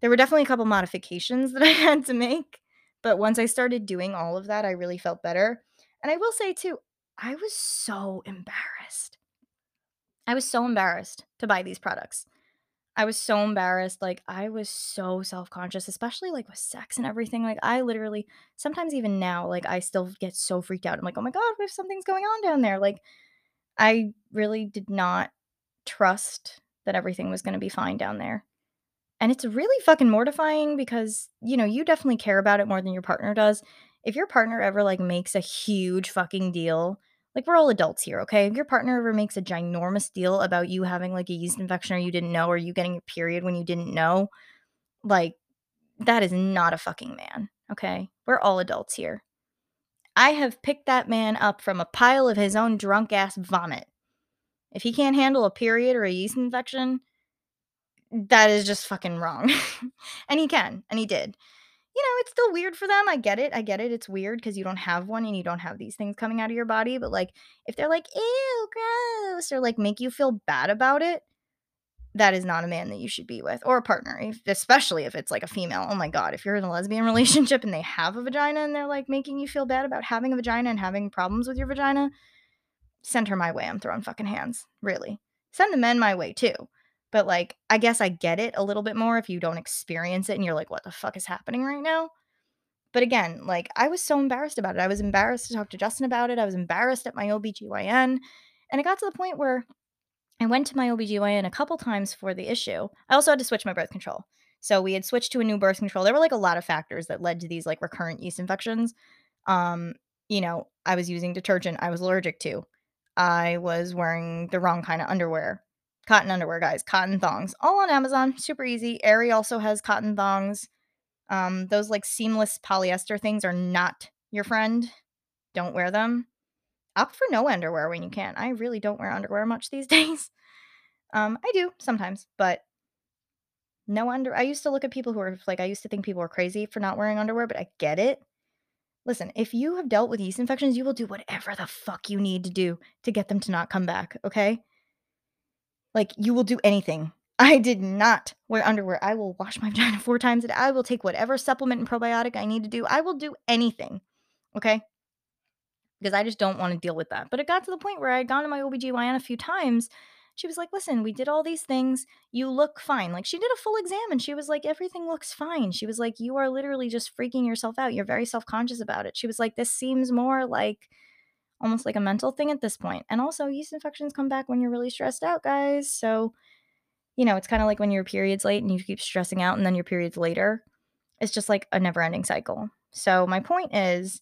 there were definitely a couple modifications that I had to make. But once I started doing all of that, I really felt better. And I will say too, I was so embarrassed. I was so embarrassed to buy these products. I was so embarrassed. Like, I was so self conscious, especially like with sex and everything. Like, I literally, sometimes even now, like, I still get so freaked out. I'm like, oh my God, if something's going on down there? Like, I really did not trust that everything was going to be fine down there. And it's really fucking mortifying because, you know, you definitely care about it more than your partner does. If your partner ever like makes a huge fucking deal, like we're all adults here, okay? If your partner ever makes a ginormous deal about you having like a yeast infection or you didn't know or you getting a period when you didn't know, like that is not a fucking man, okay? We're all adults here. I have picked that man up from a pile of his own drunk ass vomit. If he can't handle a period or a yeast infection, that is just fucking wrong. and he can, and he did. You know, it's still weird for them. I get it. I get it. It's weird because you don't have one and you don't have these things coming out of your body. But like, if they're like, ew, gross, or like make you feel bad about it, that is not a man that you should be with or a partner, if, especially if it's like a female. Oh my God. If you're in a lesbian relationship and they have a vagina and they're like making you feel bad about having a vagina and having problems with your vagina, send her my way. I'm throwing fucking hands. Really. Send the men my way too. But like, I guess I get it a little bit more if you don't experience it and you're like, what the fuck is happening right now? But again, like, I was so embarrassed about it. I was embarrassed to talk to Justin about it. I was embarrassed at my OBGYN. And it got to the point where I went to my OBGYN a couple times for the issue. I also had to switch my birth control. So we had switched to a new birth control. There were like a lot of factors that led to these like recurrent yeast infections. Um, you know, I was using detergent I was allergic to. I was wearing the wrong kind of underwear. Cotton underwear, guys, cotton thongs, all on Amazon, super easy. Aerie also has cotton thongs. Um, those like seamless polyester things are not your friend. Don't wear them. Opt for no underwear when you can. I really don't wear underwear much these days. Um, I do sometimes, but no under. I used to look at people who are like, I used to think people were crazy for not wearing underwear, but I get it. Listen, if you have dealt with yeast infections, you will do whatever the fuck you need to do to get them to not come back, okay? Like, you will do anything. I did not wear underwear. I will wash my vagina four times a day. I will take whatever supplement and probiotic I need to do. I will do anything. Okay? Because I just don't want to deal with that. But it got to the point where I had gone to my OBGYN a few times. She was like, listen, we did all these things. You look fine. Like, she did a full exam and she was like, everything looks fine. She was like, you are literally just freaking yourself out. You're very self conscious about it. She was like, this seems more like almost like a mental thing at this point. And also, yeast infections come back when you're really stressed out, guys. So, you know, it's kind of like when your period's late and you keep stressing out and then your period's later. It's just like a never ending cycle. So, my point is,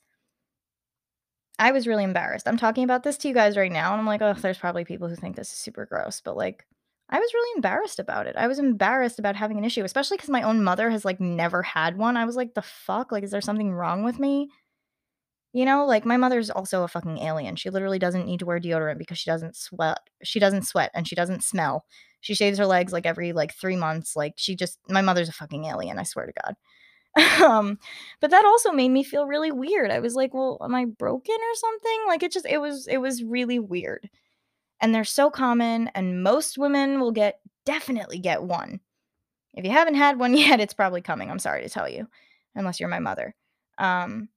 I was really embarrassed. I'm talking about this to you guys right now, and I'm like, oh, there's probably people who think this is super gross, but like, I was really embarrassed about it. I was embarrassed about having an issue, especially because my own mother has like never had one. I was like, the fuck? Like, is there something wrong with me? You know, like my mother's also a fucking alien. She literally doesn't need to wear deodorant because she doesn't sweat. She doesn't sweat and she doesn't smell. She shaves her legs like every like 3 months. Like she just my mother's a fucking alien, I swear to god. um but that also made me feel really weird. I was like, "Well, am I broken or something?" Like it just it was it was really weird. And they're so common and most women will get definitely get one. If you haven't had one yet, it's probably coming. I'm sorry to tell you, unless you're my mother. Um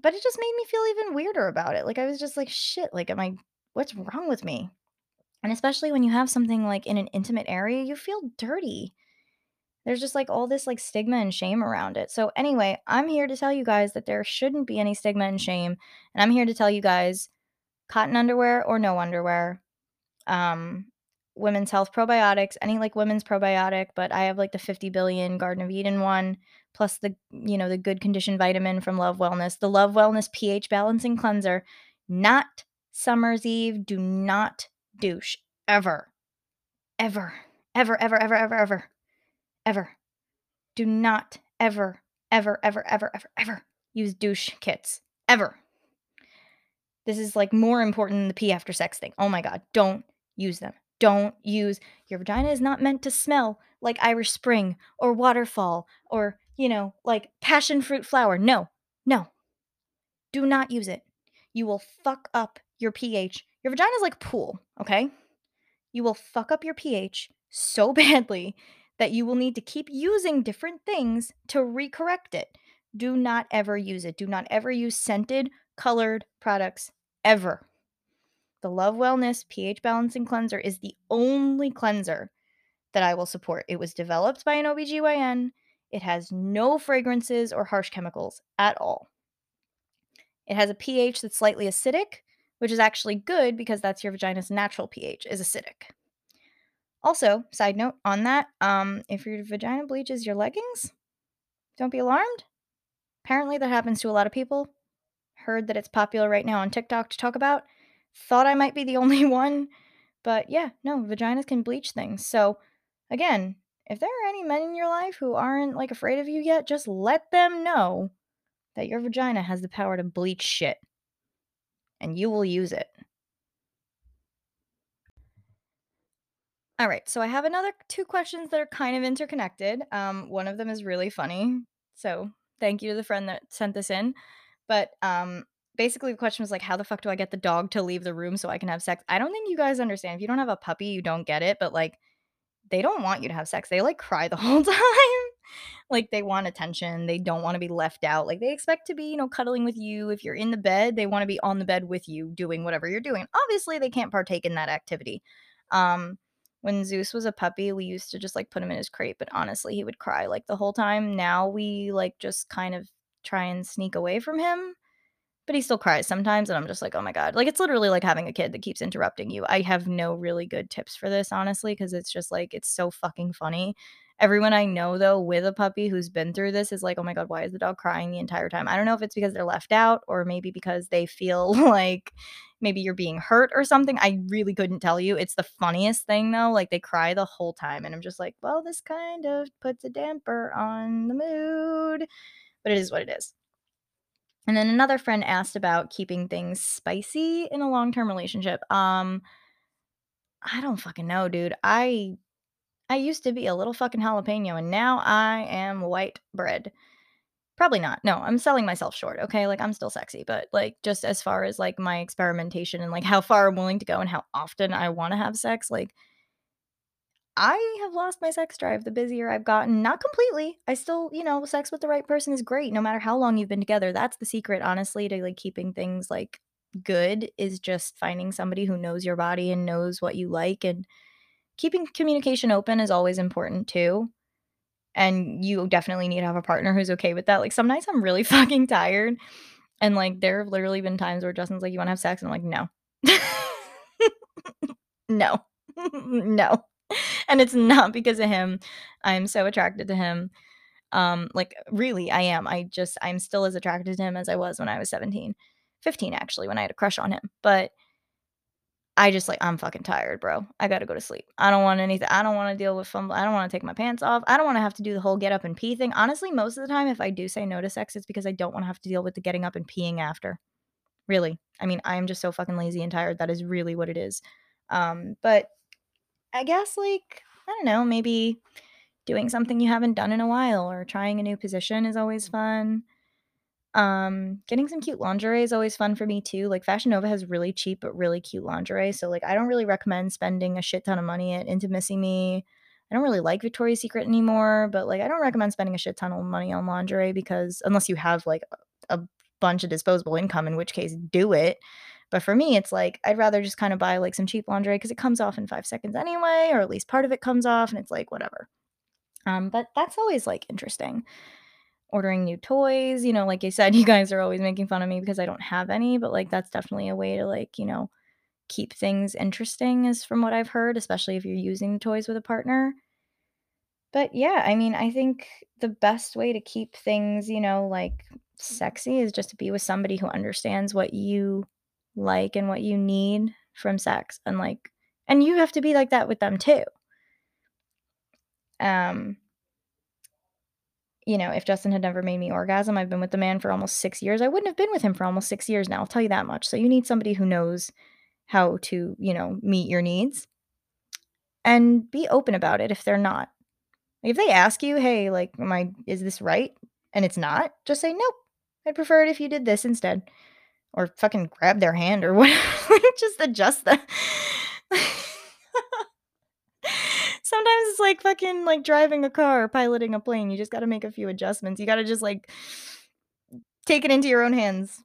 but it just made me feel even weirder about it. Like I was just like, shit, like am I what's wrong with me? And especially when you have something like in an intimate area, you feel dirty. There's just like all this like stigma and shame around it. So anyway, I'm here to tell you guys that there shouldn't be any stigma and shame. And I'm here to tell you guys cotton underwear or no underwear. Um women's health probiotics, any like women's probiotic, but I have like the 50 billion Garden of Eden one plus the you know the good condition vitamin from Love Wellness, the Love Wellness pH balancing cleanser, not Summer's Eve. Do not douche ever, ever, ever, ever, ever, ever, ever, ever. Do not ever, ever, ever, ever, ever, ever use douche kits ever. This is like more important than the pee after sex thing. Oh my god, don't use them. Don't use your vagina is not meant to smell like Irish Spring or waterfall or, you know, like passion fruit flower. No. No. Do not use it. You will fuck up your pH. Your vagina is like pool, okay? You will fuck up your pH so badly that you will need to keep using different things to recorrect it. Do not ever use it. Do not ever use scented, colored products ever. The Love Wellness pH balancing cleanser is the only cleanser that I will support. It was developed by an OBGYN. It has no fragrances or harsh chemicals at all. It has a pH that's slightly acidic, which is actually good because that's your vagina's natural pH is acidic. Also, side note on that, um, if your vagina bleaches your leggings, don't be alarmed. Apparently, that happens to a lot of people. Heard that it's popular right now on TikTok to talk about. Thought I might be the only one, but yeah, no, vaginas can bleach things. So, again, if there are any men in your life who aren't like afraid of you yet, just let them know that your vagina has the power to bleach shit and you will use it. All right, so I have another two questions that are kind of interconnected. Um, one of them is really funny, so thank you to the friend that sent this in. But um, basically, the question was like, how the fuck do I get the dog to leave the room so I can have sex? I don't think you guys understand. If you don't have a puppy, you don't get it. But like, they don't want you to have sex. They like cry the whole time. like they want attention. They don't want to be left out. Like they expect to be, you know, cuddling with you. If you're in the bed, they want to be on the bed with you doing whatever you're doing. Obviously, they can't partake in that activity. Um, when Zeus was a puppy, we used to just like put him in his crate, but honestly, he would cry like the whole time. Now we like just kind of try and sneak away from him but he still cries sometimes and i'm just like oh my god. Like it's literally like having a kid that keeps interrupting you. I have no really good tips for this honestly because it's just like it's so fucking funny. Everyone i know though with a puppy who's been through this is like oh my god why is the dog crying the entire time? I don't know if it's because they're left out or maybe because they feel like maybe you're being hurt or something. I really couldn't tell you. It's the funniest thing though like they cry the whole time and i'm just like well this kind of puts a damper on the mood. But it is what it is and then another friend asked about keeping things spicy in a long-term relationship. Um, I don't fucking know, dude. I I used to be a little fucking jalapeno and now I am white bread. Probably not. No, I'm selling myself short, okay? Like I'm still sexy, but like just as far as like my experimentation and like how far I'm willing to go and how often I want to have sex, like I have lost my sex drive the busier I've gotten. Not completely. I still, you know, sex with the right person is great no matter how long you've been together. That's the secret, honestly, to like keeping things like good is just finding somebody who knows your body and knows what you like and keeping communication open is always important too. And you definitely need to have a partner who's okay with that. Like some nights I'm really fucking tired and like there have literally been times where Justin's like, "You want to have sex?" and I'm like, "No." no. no. and it's not because of him. I'm so attracted to him. Um, like really, I am. I just I'm still as attracted to him as I was when I was 17. 15 actually, when I had a crush on him. But I just like I'm fucking tired, bro. I gotta go to sleep. I don't want anything. I don't want to deal with fun. I don't want to take my pants off. I don't want to have to do the whole get up and pee thing. Honestly, most of the time, if I do say no to sex, it's because I don't want to have to deal with the getting up and peeing after. Really, I mean, I am just so fucking lazy and tired. That is really what it is. Um, but I guess, like, I don't know, maybe doing something you haven't done in a while or trying a new position is always fun. Um, getting some cute lingerie is always fun for me too. Like Fashion Nova has really cheap but really cute lingerie. So like I don't really recommend spending a shit ton of money at Intimissimi. I don't really like Victoria's Secret anymore, but like I don't recommend spending a shit ton of money on lingerie because unless you have like a bunch of disposable income, in which case do it. But for me, it's like I'd rather just kind of buy like some cheap lingerie because it comes off in five seconds anyway, or at least part of it comes off, and it's like whatever. Um, but that's always like interesting. Ordering new toys, you know, like I said, you guys are always making fun of me because I don't have any, but like that's definitely a way to like, you know, keep things interesting, is from what I've heard, especially if you're using toys with a partner. But yeah, I mean, I think the best way to keep things, you know, like sexy is just to be with somebody who understands what you like and what you need from sex and like and you have to be like that with them too um you know, if Justin had never made me orgasm, I've been with the man for almost 6 years. I wouldn't have been with him for almost 6 years now, I'll tell you that much. So you need somebody who knows how to, you know, meet your needs. And be open about it if they're not. If they ask you, "Hey, like, am I is this right?" and it's not, just say, "Nope. I'd prefer it if you did this instead." Or fucking grab their hand or whatever, just adjust the Sometimes it's like fucking, like, driving a car or piloting a plane, you just gotta make a few adjustments. You gotta just, like take it into your own hands.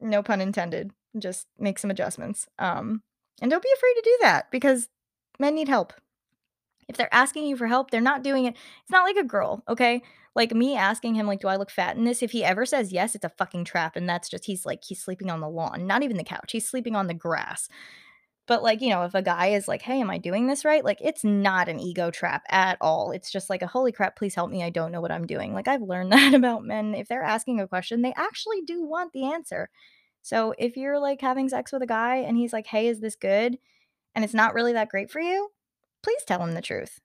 No pun intended. Just make some adjustments. Um, and don't be afraid to do that because men need help. If they're asking you for help, they're not doing it it's not like a girl, okay? Like, me asking him, like, "Do I look fat in this?" If he ever says yes, it's a fucking trap, and that's just he's, like, he's sleeping on the lawn, not even the couch, he's sleeping on the grass. But, like, you know, if a guy is like, "Hey, am I doing this right?" Like, it's not an ego trap at all. It's just like a, "Holy crap, please help me, I don't know what I'm doing." Like, I've learned that about men. If they're asking a question, they actually do want the answer. So, if you're, like, having sex with a guy and he's like, "Hey, is this good?" and it's not really that great for you, please tell him the truth.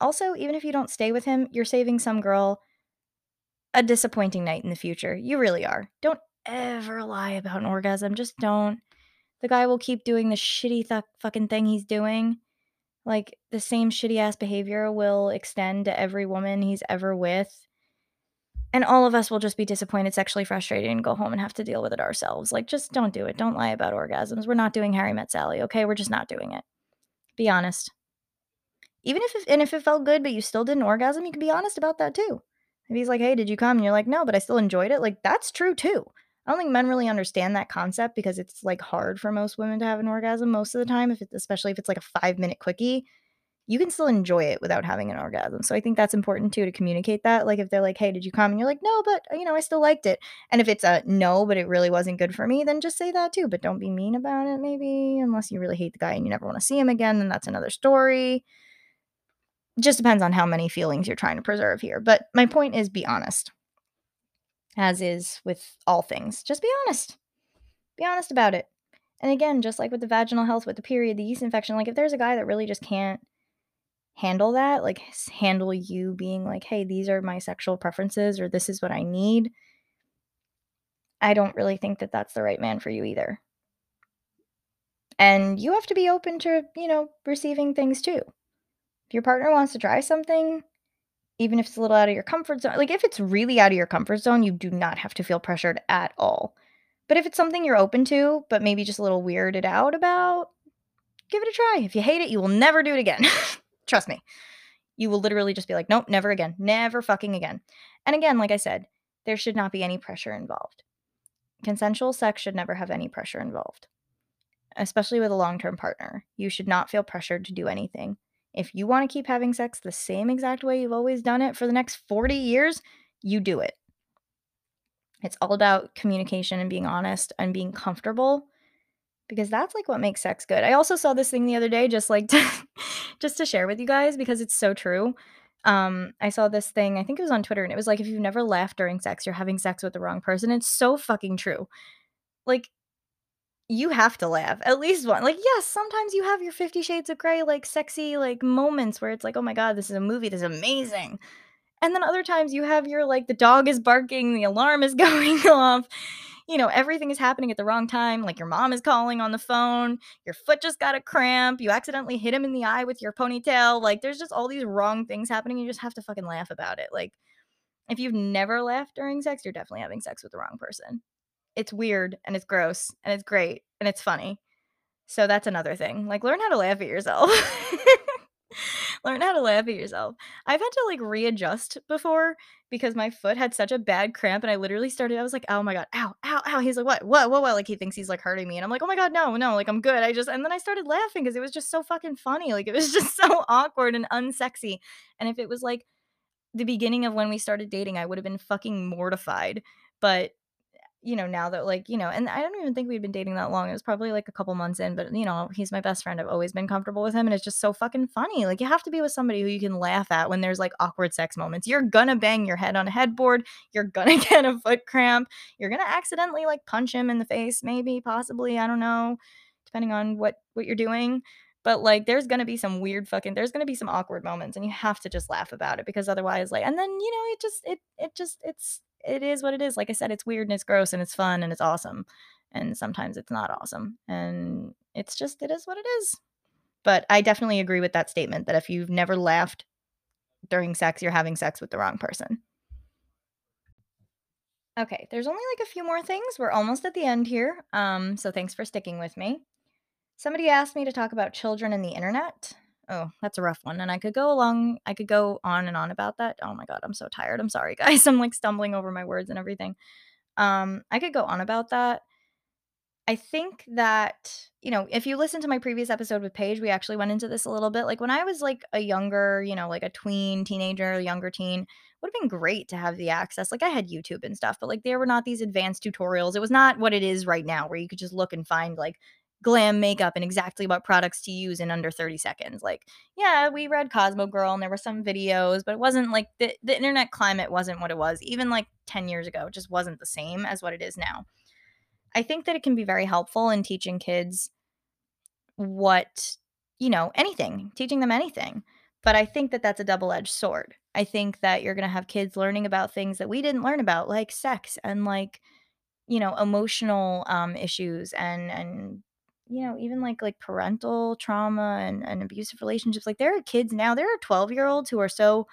Also, even if you don't stay with him, you're saving some girl a disappointing night in the future. You really are. Don't ever lie about an orgasm, just don't. The guy will keep doing the shitty th fucking thing he's doing. Like, the same shitty ass behavior will extend to every woman he's ever with. And all of us will just be disappointed, sexually frustrated, and go home and have to deal with it ourselves. Like, just don't do it. Don't lie about orgasms. We're not doing Harry Met Sally, okay? We're just not doing it. Be honest. Even if it and if it felt good, but you still didn't orgasm, you can be honest about that too. If he's like, "Hey, did you come?" and you're like, "No, but I still enjoyed it," like, that's true too. I don't think men really understand that concept because it's, like, hard for most women to have an orgasm most of the time, if it's especially if it's like a five-minute quickie. You can still enjoy it without having an orgasm, so I think that's important too to communicate that. Like, if they're like, "Hey, did you come?" and you're like, "No, but, you know, I still liked it." And if it's a, "No, but it really wasn't good for me," then just say that too, but don't be mean about it maybe, unless you really hate the guy and you never wanna see him again, then that's another story. Just depends on how many feelings you're trying to preserve here, but my point is be honest. As is with all things. Just be honest. Be honest about it. And again, just like with the vaginal health, with the period, the yeast infection, like, if there's a guy that really just can't handle that, like, handle you being like, "Hey, these are my sexual preferences," or, "This is what I need" I don't really think that that's the right man for you either. And you have to be open to, you know, receiving things too. If your partner wants to try something, even if it's a little out of your comfort zone like, if it's really out of your comfort zone, you do not have to feel pressured at all. But if it's something you're open to, but maybe just a little weirded out about, give it a try. If you hate it, you will never do it again. Trust me. You will literally just be like, "Nope, never again. Never fucking again." And again, like I said, there should not be any pressure involved. Consensual sex should never have any pressure involved, especially with a long-term partner. You should not feel pressured to do anything. If you wanna keep having sex the same exact way you've always done it for the next 40 years, you do it. It's all about communication and being honest and being comfortable because that's, like, what makes sex good. I also saw this thing the other day just, like, to just to share with you guys because it's so true. Um, I saw this thing, I think it was on Twitter, and it was like, "If you've never laughed during sex, you're having sex with the wrong person." It's so fucking true. Like you have to laugh, at least one like, yes, sometimes you have your Fifty Shades of Grey, like, sexy, like, moments where it's like, "Oh my god, this is a movie, this is amazing." And then other times you have your, like, the dog is barking, the alarm is going off, you know, everything is happening at the wrong time, like, your mom is calling on the phone, your foot just got a cramp, you accidentally hit him in the eye with your ponytail, like, there's just all these wrong things happening, you just have to fucking laugh about it, like, if you've never laughed during sex, you're definitely having sex with the wrong person. It's weird, and it's gross, and it's great, and it's funny. So that's another thing, like, learn how to laugh at yourself. Learn how to laugh at yourself. I've had to, like, readjust before because my foot had such a bad cramp, and I literally started I was like, "Oh my god, ow, ow, ow." He's like, "What? What? What? What?" Like, he thinks he's, like, hurting me, and I'm like, "Oh my god, no, no, like, I'm good." I just and then I started laughing because it was just so fucking funny, like, it was just so awkward and unsexy. And if it was, like, the beginning of when we started dating, I would have been fucking mortified. But, you know, now that, like, you know and I don't even think we'd been dating that long, it was probably, like, a couple months in, but, you know, he's my best friend, I've always been comfortable with him, and it's just so fucking funny. Like, you have to be with somebody who you can laugh at when there's, like, awkward sex moments. You're gonna bang your head on a headboard, you're gonna get a foot cramp, you're gonna accidentally, like, punch him in the face, maybe, possibly, I don't know, depending on what what you're doing. But, like, there's gonna be some weird fucking there's gonna be some awkward moments, and you have to just laugh about it because otherwise, like and then, you know, it just it it just it's it is what it is. Like I said, it's weird and it's gross and it's fun and it's awesome, and sometimes it's not awesome, and it's just it is what it is. But I definitely agree with that statement that if you've never laughed during sex, you're having sex with the wrong person. Okay, there's only, like, a few more things. We're almost at the end here, um, so thanks for sticking with me. Somebody asked me to talk about children and the internet. Oh, that's a rough one, and I could go along I could go on and on about that. Oh my god, I'm so tired. I'm sorry, guys. I'm, like, stumbling over my words and everything. Um, I could go on about that. I think that, you know, if you listen to my previous episode with Paige, we actually went into this a little bit. Like when I was like a younger, you know, like a tween, teenager, younger teen, would have been great to have the access. Like I had YouTube and stuff, but like there were not these advanced tutorials. It was not what it is right now, where you could just look and find like glam makeup and exactly what products to use in under 30 seconds. Like, yeah, we read Cosmo Girl and there were some videos, but it wasn't like the, the internet climate wasn't what it was. Even like 10 years ago, it just wasn't the same as what it is now. I think that it can be very helpful in teaching kids what, you know, anything, teaching them anything. But I think that that's a double edged sword. I think that you're going to have kids learning about things that we didn't learn about, like sex and like, you know, emotional um, issues and, and, you know, even like like parental trauma and, and abusive relationships. Like there are kids now, there are 12 year olds who are so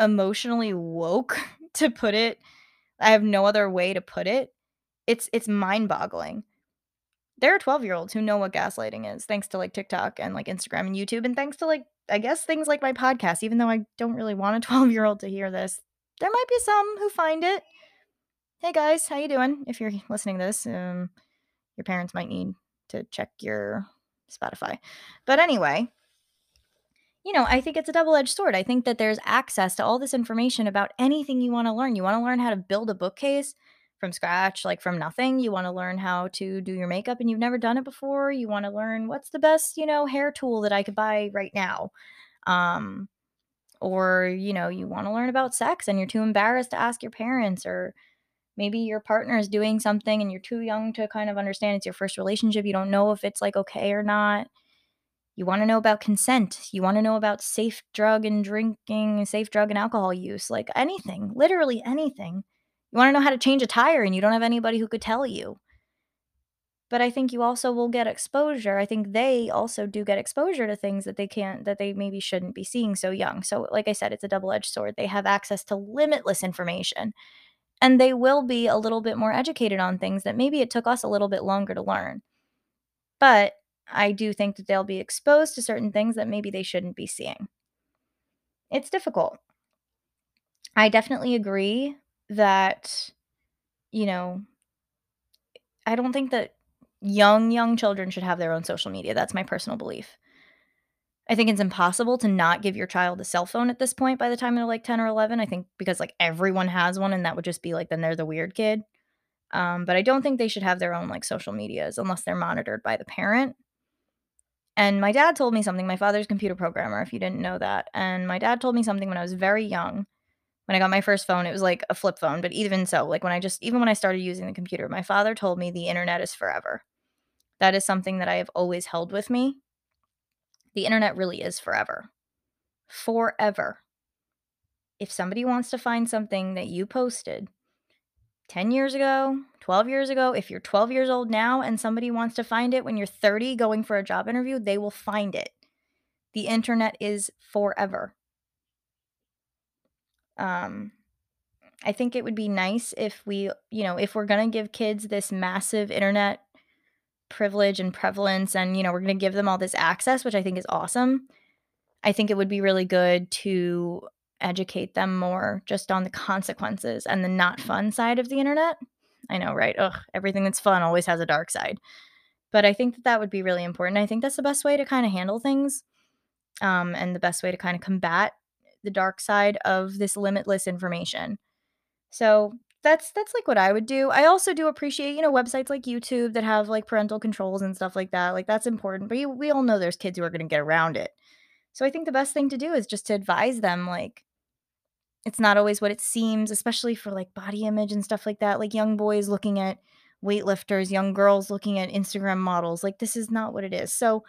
emotionally woke to put it. I have no other way to put it it's it's mind-boggling. There are 12-year-olds who know what gaslighting is thanks to, like, TikTok and, like, Instagram and YouTube, and thanks to, like, I guess things like my podcast, even though I don't really want a 12-year-old to hear this. There might be some who find it. Hey, guys, how you doing? If you're listening to this, um, your parents might need to check your Spotify. But anyway, you know, I think it's a double-edged sword. I think that there's access to all this information about anything you wanna learn. You wanna learn how to build a bookcase? from scratch, like from nothing. You want to learn how to do your makeup and you've never done it before. You want to learn what's the best, you know, hair tool that I could buy right now. Um, or, you know, you want to learn about sex and you're too embarrassed to ask your parents, or maybe your partner is doing something and you're too young to kind of understand it's your first relationship. You don't know if it's like okay or not. You want to know about consent. You want to know about safe drug and drinking, safe drug and alcohol use, like anything, literally anything. You wanna know how to change a tire and you don't have anybody who could tell you. But I think you also will get exposure. I think they also do get exposure to things that they can't that they maybe shouldn't be seeing so young. So, like I said, it's a double-edged sword. They have access to limitless information, and they will be a little bit more educated on things that maybe it took us a little bit longer to learn. But I do think that they'll be exposed to certain things that maybe they shouldn't be seeing. It's difficult. I definitely agree that, you know, I don't think that young, young children should have their own social media. That's my personal belief. I think it's impossible to not give your child a cell phone at this point by the time they're like 10 or 11. I think because like everyone has one and that would just be like then they're the weird kid. Um, but I don't think they should have their own like social medias unless they're monitored by the parent. And my dad told me something. My father's a computer programmer, if you didn't know that. And my dad told me something when I was very young when I got my first phone, it was like a flip phone, but even so, like when I just even when I started using the computer, my father told me the internet is forever. That is something that I have always held with me. The internet really is forever. Forever. If somebody wants to find something that you posted 10 years ago, 12 years ago, if you're 12 years old now and somebody wants to find it when you're 30 going for a job interview, they will find it. The internet is forever. Um, I think it would be nice if we, you know, if we're going to give kids this massive internet privilege and prevalence and, you know, we're going to give them all this access, which I think is awesome. I think it would be really good to educate them more just on the consequences and the not fun side of the internet. I know, right? Ugh, everything that's fun always has a dark side. But I think that that would be really important. I think that's the best way to kind of handle things um, and the best way to kind of combat the dark side of this limitless information. So that's that's like what I would do. I also do appreciate, you know, websites like YouTube that have like parental controls and stuff like that. Like that's important. But you, we all know there's kids who are going to get around it. So I think the best thing to do is just to advise them like it's not always what it seems, especially for like body image and stuff like that. Like young boys looking at weightlifters, young girls looking at Instagram models. Like this is not what it is. So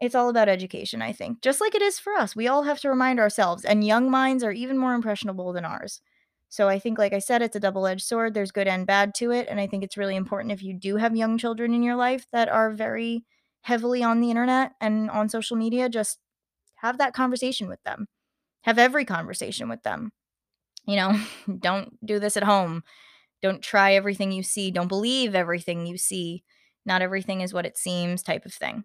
It's all about education, I think, just like it is for us. We all have to remind ourselves, and young minds are even more impressionable than ours. So I think, like I said, it's a double edged sword. There's good and bad to it. And I think it's really important if you do have young children in your life that are very heavily on the internet and on social media, just have that conversation with them. Have every conversation with them. You know, don't do this at home. Don't try everything you see. Don't believe everything you see. Not everything is what it seems, type of thing.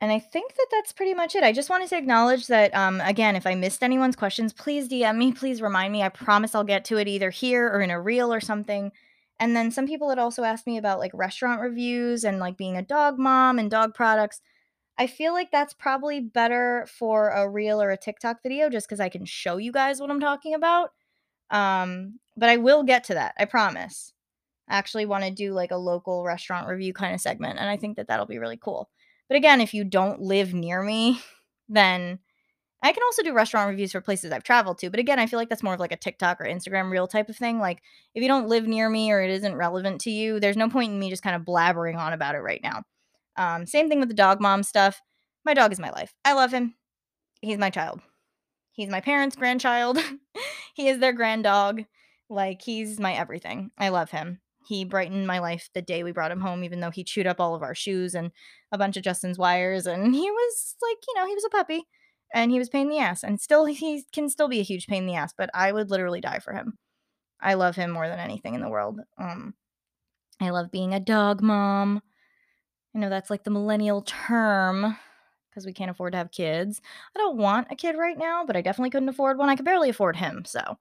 And I think that that's pretty much it. I just wanted to acknowledge that, um, again, if I missed anyone's questions, please DM me. Please remind me. I promise I'll get to it either here or in a reel or something. And then some people had also asked me about like restaurant reviews and like being a dog mom and dog products. I feel like that's probably better for a reel or a TikTok video just because I can show you guys what I'm talking about. Um, but I will get to that. I promise. I actually want to do like a local restaurant review kind of segment. And I think that that'll be really cool. But again, if you don't live near me, then I can also do restaurant reviews for places I've traveled to. But again, I feel like that's more of like a TikTok or Instagram reel type of thing. Like if you don't live near me or it isn't relevant to you, there's no point in me just kind of blabbering on about it right now. Um, same thing with the dog mom stuff. My dog is my life. I love him. He's my child. He's my parents' grandchild. he is their grand dog. Like he's my everything. I love him. He brightened my life the day we brought him home, even though he chewed up all of our shoes and a bunch of Justin's wires. And he was like, you know, he was a puppy and he was pain in the ass. And still, he can still be a huge pain in the ass, but I would literally die for him. I love him more than anything in the world. Um, I love being a dog mom. I know that's like the millennial term because we can't afford to have kids. I don't want a kid right now, but I definitely couldn't afford one. I could barely afford him. So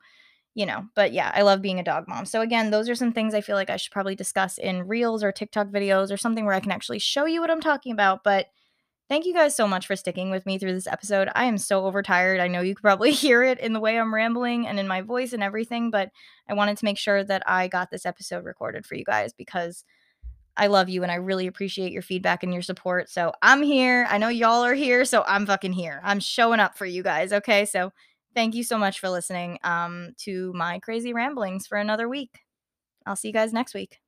you know, but yeah, I love being a dog mom. So again, those are some things I feel like I should probably discuss in reels or TikTok videos or something where I can actually show you what I'm talking about. But thank you guys so much for sticking with me through this episode. I am so overtired. I know you could probably hear it in the way I'm rambling and in my voice and everything, but I wanted to make sure that I got this episode recorded for you guys because I love you and I really appreciate your feedback and your support. So I'm here. I know y'all are here, so I'm fucking here. I'm showing up for you guys, okay? So thank you so much for listening um, to my crazy ramblings for another week. I'll see you guys next week.